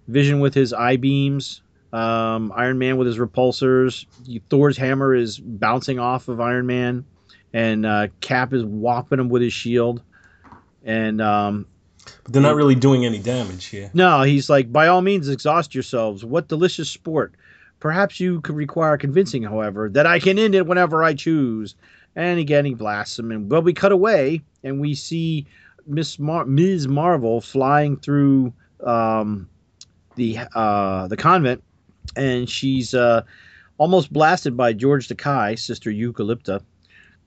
Vision with his eye beams, um, Iron Man with his repulsors. Thor's hammer is bouncing off of Iron Man, and uh, Cap is whopping him with his shield. And um, But they're not really doing any damage here. no, he's like, by all means, exhaust yourselves. What delicious sport. Perhaps you could require convincing, however, that I can end it whenever I choose. And again, he blasts him. And well, we cut away, and we see Miss Mar- Ms. Marvel flying through um, the uh, the convent, and she's uh, almost blasted by George Takei, Sister Eucalypta.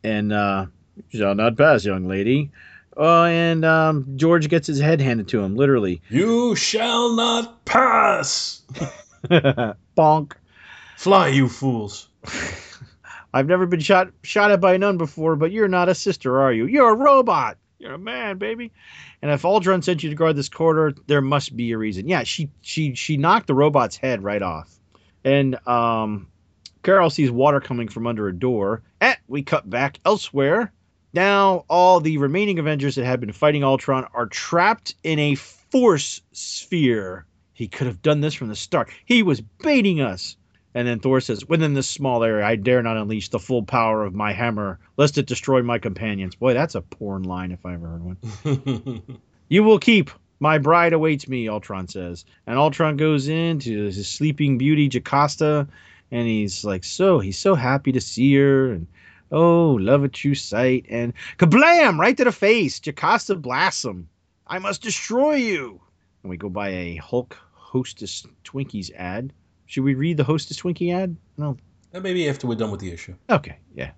And uh, shall not pass, young lady. Oh, and um, George gets his head handed to him, literally. You shall not pass. Bonk. Fly, you fools. I've never been shot shot at by a nun before, but you're not a sister, are you? You're a robot. You're a man, baby. And if Ultron sent you to guard this corridor, there must be a reason. Yeah, she she she knocked the robot's head right off. And um Carol sees water coming from under a door. And we cut back elsewhere. Now all the remaining Avengers that had been fighting Ultron are trapped in a force sphere. He could have done this from the start. He was baiting us. And then Thor says, Within this small area, I dare not unleash the full power of my hammer, lest it destroy my companions. Boy, that's a porn line if I ever heard one. You will keep. My bride awaits me, Ultron says. And Ultron goes in to his sleeping beauty, Jocasta, and he's like, so, he's so happy to see her. And oh, love at true sight. And kablam! Right to the face. Jocasta blasts him. I must destroy you. And we go by a Hulk Hostess Twinkies ad. Should we read the Hostess Twinkie ad? No. Uh, Maybe after we're done with the issue. Okay, yeah.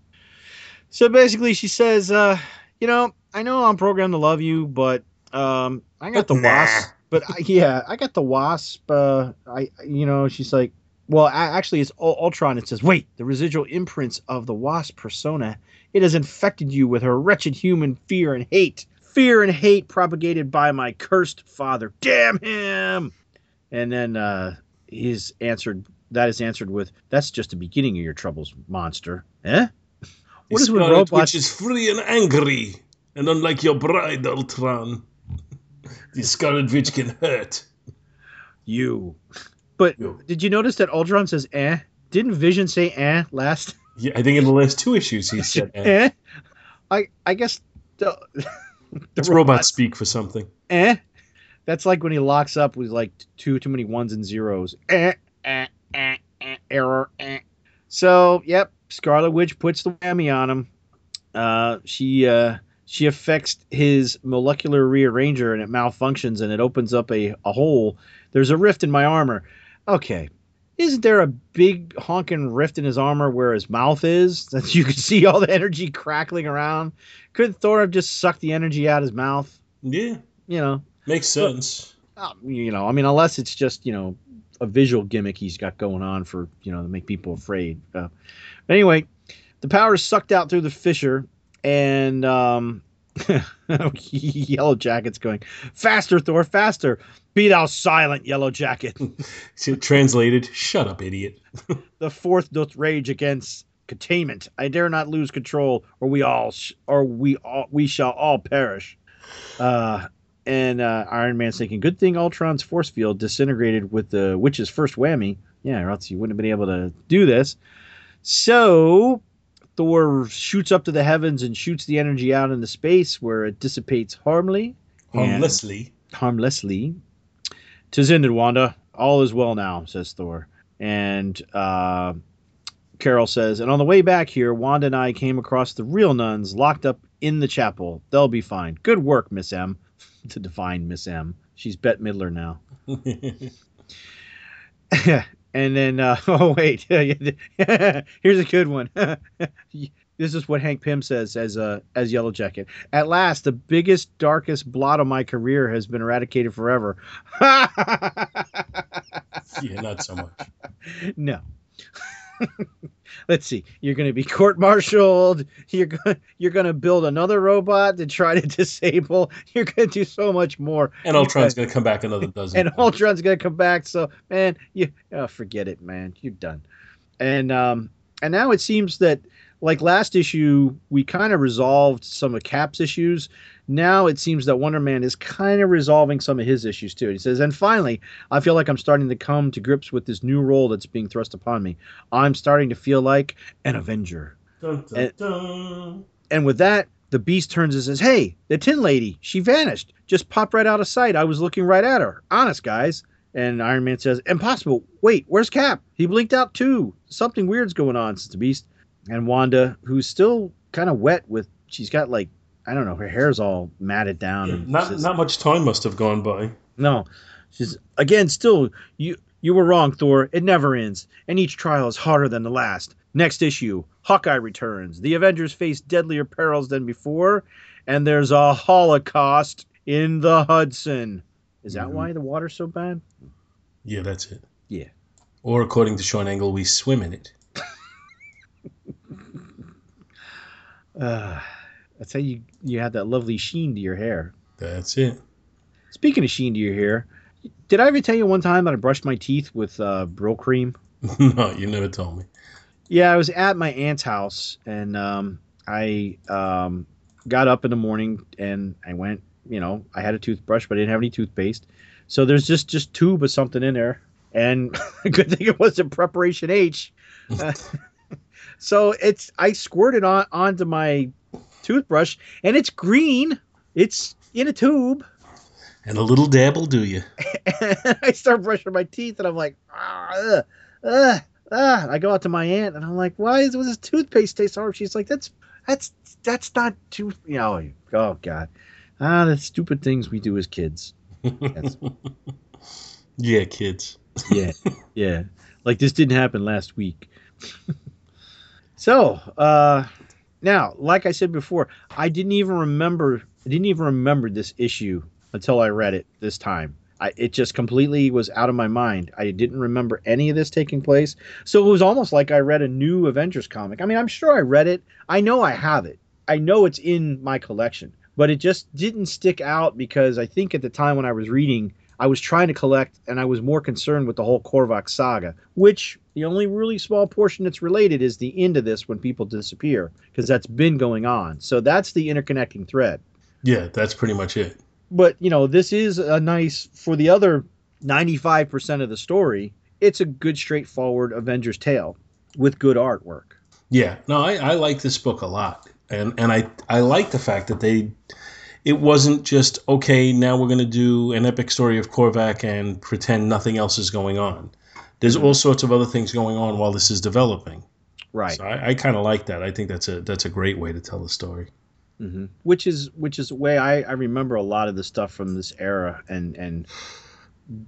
So basically, she says, uh, you know, I know I'm programmed to love you, but um, I got But the nah. wasp. But I, yeah, I got the wasp. Uh, I, you know, she's like, well, a- actually, it's Ul- Ultron. It says, wait, the residual imprints of the wasp persona. It has infected you with her wretched human fear and hate. Fear and hate propagated by my cursed father. Damn him! And then uh, he's answered. That is answered with, "That's just the beginning of your troubles, monster." Eh? What is with robots? Witch is free and angry, and unlike your bride, Ultron, the Scarlet Witch can hurt. You. But You. did you notice that Ultron says "eh"? Didn't Vision say "eh" last? Yeah, I think in the last two issues he said, eh. eh. I I guess the, the "It's robots speak for something." eh. That's like when he locks up with like two too many ones and zeros. Eh, eh, eh, eh, error. Eh. So yep, Scarlet Witch puts the whammy on him. Uh, she uh, she affects his molecular rearranger and it malfunctions and it opens up a, a hole. There's a rift in my armor. Okay. Isn't there a big honking rift in his armor where his mouth is that you can see all the energy crackling around? Couldn't Thor have just sucked the energy out of his mouth? Yeah, You know, makes sense. uh, you know, I mean, unless it's just you know a visual gimmick he's got going on for you know to make people afraid. Uh, anyway, the power is sucked out through the fissure, and um, Yellow Jacket's going faster, Thor, faster. Be thou silent, Yellow Jacket. So translated, "Shut up, idiot." the fourth doth rage against containment. I dare not lose control, or we all, sh- or we all, we shall all perish. Uh, and uh, Iron Man's thinking, good thing Ultron's force field disintegrated with the witch's first whammy. Yeah, or else you wouldn't have been able to do this. So Thor shoots up to the heavens and shoots the energy out into space, where it dissipates harmlessly. and- Harmlessly. harmlessly. Tis ended, Wanda. All is well now, says Thor. And uh, Carol says, and on the way back here, Wanda and I came across the real nuns locked up in the chapel. They'll be fine. Good work, Miss M. to define Miss M. She's Bette Midler now. and then, uh, oh, wait. Here's a good one. this is what Hank Pym says as uh, as Yellow Jacket. At last, the biggest, darkest blot of my career has been eradicated forever. yeah, not so much. no. Let's see. You're going to be court-martialed. You're going you're going to build another robot to try to disable. You're going to do so much more. And Ultron's going to come back another dozen. and times. Ultron's gonna come back. So man, you oh, forget it, man. You're done. And um, and now it seems that like last issue, we kind of resolved some of Cap's issues. Now it seems that Wonder Man is kind of resolving some of his issues too. He says, and finally, I feel like I'm starting to come to grips with this new role that's being thrust upon me. I'm starting to feel like an Avenger. Dun, dun, and- dun. And with that, the Beast turns and says, "Hey, the Tin Lady, she vanished. Just popped right out of sight. I was looking right at her. Honest, guys." And Iron Man says, "Impossible. Wait, where's Cap? He blinked out too. Something weird's going on." Says the Beast. And Wanda, who's still kind of wet with, she's got like, I don't know, her hair's all matted down. and Not says, not much time must have gone by. no, she's again still you. You were wrong, Thor. It never ends, and each trial is harder than the last. Next issue, Hawkeye returns. The Avengers face deadlier perils than before, and there's a Holocaust in the Hudson. Is that Mhm. why the water's so bad? Yeah, that's it. Yeah. Or according to Sean Engel, we swim in it. Uh, that's how you you have that lovely sheen to your hair. That's it. Speaking of sheen to your hair, did I ever tell you one time that I brushed my teeth with uh, Brill cream? no, you never told me. Yeah, I was at my aunt's house and um, I um, got up in the morning and I went. You know, I had a toothbrush, but I didn't have any toothpaste. So there's just just tube of something in there, and good thing it wasn't preparation H. Uh, so it's I squirted on onto my toothbrush, and it's green. It's in a tube. And a little dab will do you. and I start brushing my teeth, and I'm like, ah, ugh, ah. I go out to my aunt, and I'm like, why is this toothpaste taste horrible? She's like, that's that's that's not tooth. You know, oh god, ah, the stupid things we do as kids. Yeah, kids. Yeah, yeah. Like this didn't happen last week. so, uh, now, like I said before, I didn't even remember. I didn't even remember this issue until I read it this time. I, it just completely was out of my mind. I didn't remember any of this taking place. So it was almost like I read a new Avengers comic. I mean, I'm sure I read it. I know I have it. I know it's in my collection, but it just didn't stick out because I think at the time when I was reading, I was trying to collect and I was more concerned with the whole Korvac saga, which the only really small portion that's related is the end of this when people disappear because that's been going on. So that's the interconnecting thread Yeah, that's pretty much it. but you know this is a nice for the other 95% of the story it's a good straightforward avengers tale with good artwork Yeah, no, I, I like this book a lot, and and I I like the fact that they, it wasn't just okay. Now we're gonna do an epic story of Korvac and pretend nothing else is going on. There's all sorts of other things going on while this is developing. right So I, I kind of like that. I think that's a that's a great way to tell the story. hmm which is which is the way I, I remember a lot of the stuff from this era and and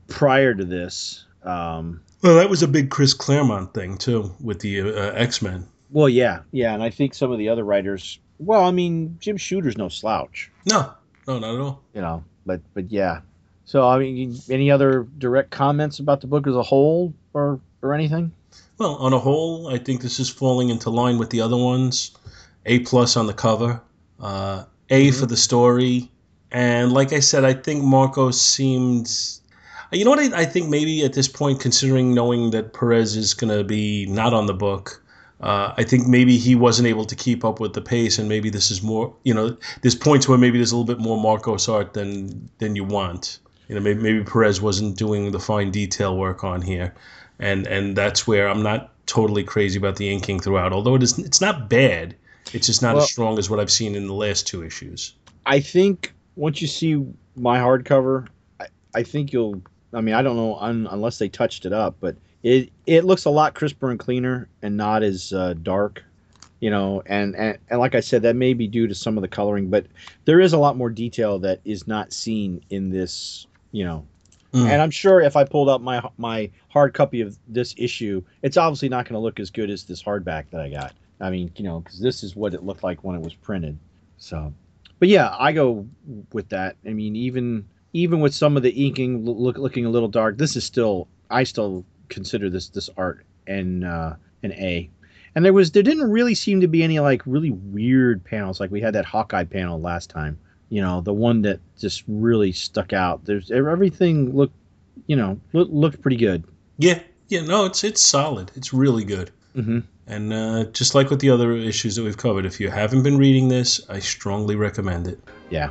prior to this um Well, that was a big Chris Claremont thing too with the uh, X Men. well yeah yeah and i think some of the other writers well i mean jim shooter's no slouch No, no, not at all. you know but but yeah so i mean any other direct comments about the book as a whole or or anything Well, on a whole, I think this is falling into line with the other ones. A plus on the cover, uh, A for the story, and like I said, I think Marco seemed. You know what? I, I think maybe at this point, considering knowing that Perez is going to be not on the book, uh, I think maybe he wasn't able to keep up with the pace, and maybe this is more. You know, there's points where maybe there's a little bit more Marcos art than than you want. You know, maybe, maybe Perez wasn't doing the fine detail work on here and and that's where I'm not totally crazy about the inking throughout. Although it is, it's not bad. It's just not Well- as strong as what I've seen in the last two issues. I think once you see my hardcover, I, I think you'll. I mean, I don't know un, unless they touched it up, but it it looks a lot crisper and cleaner and not as uh, dark, you know. And, and and like I said, that may be due to some of the coloring, but there is a lot more detail that is not seen in this, you know. Mm. And I'm sure if I pulled up my my hard copy of this issue, it's obviously not going to look as good as this hardback that I got. I mean, you know, because this is what it looked like when it was printed. So, but yeah, I go with that. I mean, even even with some of the inking look, looking a little dark, this is still I still consider this this art an uh, an A. And there was there didn't really seem to be any like really weird panels like we had that Hawkeye panel last time. You know, the one that just really stuck out. There's everything looked, you know, look, looked pretty good. Yeah, yeah, no, it's it's solid. It's really good. hmm And uh, just like with the other issues that we've covered, if you haven't been reading this, I strongly recommend it. Yeah.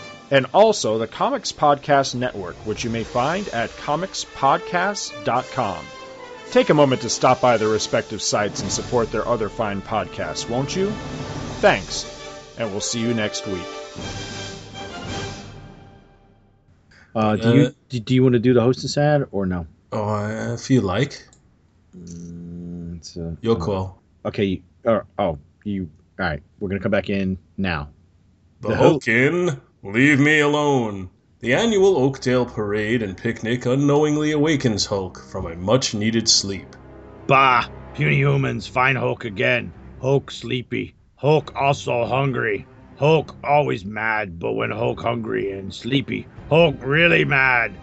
and also the Comics Podcast Network, which you may find at comicspodcasts.com. Take a moment to stop by their respective sites and support their other fine podcasts, won't you? Thanks, and we'll see you next week. Uh, do you do, do you want to do the hostess ad or no? Oh, uh, if you like, Mm, it's, uh, your uh, call. Okay. you- Or, oh, you. All right. We're gonna come back in now. The the Hulkin, leave me alone. The annual Oakdale Parade and picnic unknowingly awakens Hulk from a much needed sleep. Bah! Puny humans find Hulk again. Hulk sleepy. Hulk also hungry. Hulk always mad, but when Hulk hungry and sleepy, Hulk really mad.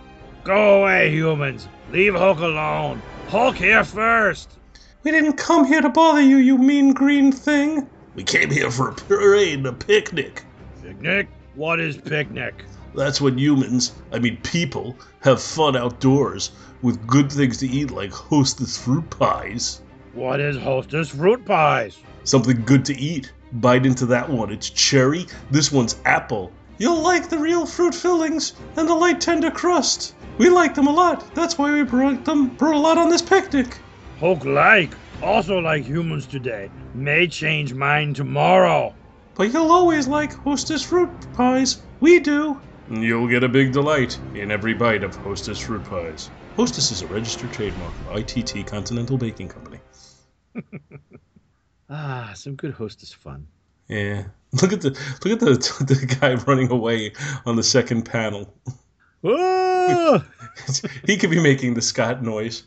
Go away, humans. Leave Hulk alone. Hulk here first. We didn't come here to bother you, you mean green thing. We came here for a parade and a picnic. Picnic? What is picnic? That's when humans, I mean people, have fun outdoors with good things to eat like hostess fruit pies. What is hostess fruit pies? Something good to eat. Bite into that one. It's cherry. This one's apple. You'll like the real fruit fillings and the light tender crust. We like them a lot. That's why we brought them brought a lot on this picnic. Hulk like, also like humans today, may change mind tomorrow. But you'll always like Hostess fruit pies. We do. You'll get a big delight in every bite of Hostess fruit pies. Hostess is a registered trademark of ITT Continental Baking Company. Ah, some good hostess fun. Yeah. Look at the look at the the guy running away on the second panel. Ah! he could be making the Scott noise.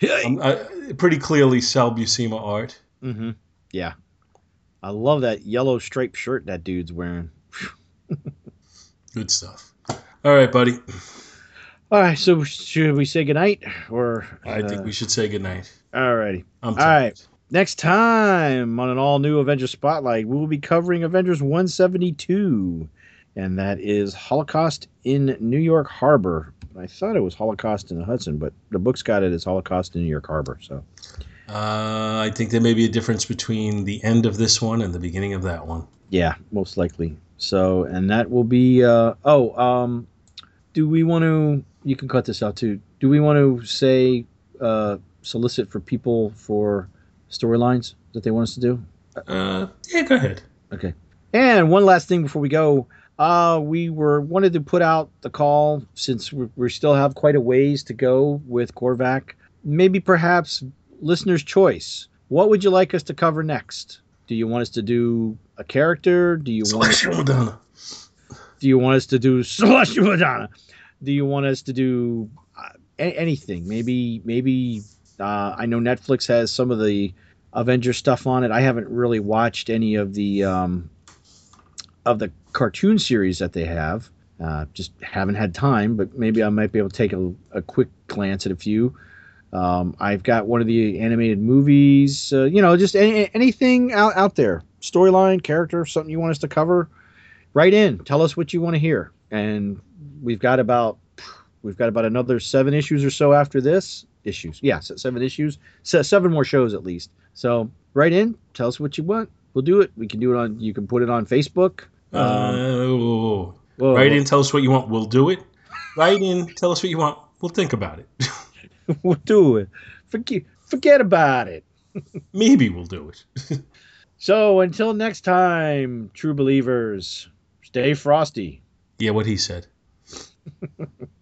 Hey! Um, I, pretty clearly Sal Buscema art. Mm-hmm. Yeah. I love that yellow striped shirt that dude's wearing. Good stuff. All right, buddy. All right. So should we say goodnight or? I think uh, we should say goodnight. All righty. I'm All right. Next time on an all new Avengers Spotlight, we will be covering Avengers 172, and that is Holocaust in New York Harbor. I thought it was Holocaust in the Hudson, but the book's got it as Holocaust in New York Harbor. So, Uh, I think there may be a difference between the end of this one and the beginning of that one. yeah, most likely. So, and that will be. Uh, oh, um, do we want to? You can cut this out too. Do we want to say uh, solicit for people for storylines that they want us to do? Uh, yeah, go ahead. Okay. And one last thing before we go, uh, we were wanted to put out the call since we, we still have quite a ways to go with Korvac. Maybe perhaps listener's choice. What would you like us to cover next? Do you want us to do a character? Do you want us, Madonna. do you want us to do Celestial Madonna? Do you want us to do uh, a- anything? Maybe maybe uh, I know Netflix has some of the Avenger stuff on it. I haven't really watched any of the um, of the cartoon series that they have. Uh, just haven't had time, but maybe I might be able to take a, a quick glance at a few. Um, I've got one of the animated movies. Uh, you know, just any, anything out out there, storyline, character, something you want us to cover. Write in. Tell us what you want to hear, and we've got about we've got about another seven issues or so after this issues. Yeah, seven issues, se- seven more shows at least. So write in. Tell us what you want. We'll do it. We can do it on. You can put it on Facebook. Uh. Whoa, Write in, tell us what you want. We'll do it. Write in, tell us what you want. We'll think about it. we'll do it. Forget forget about it. Maybe we'll do it. So until next time, true believers, stay frosty. yeah, what he said.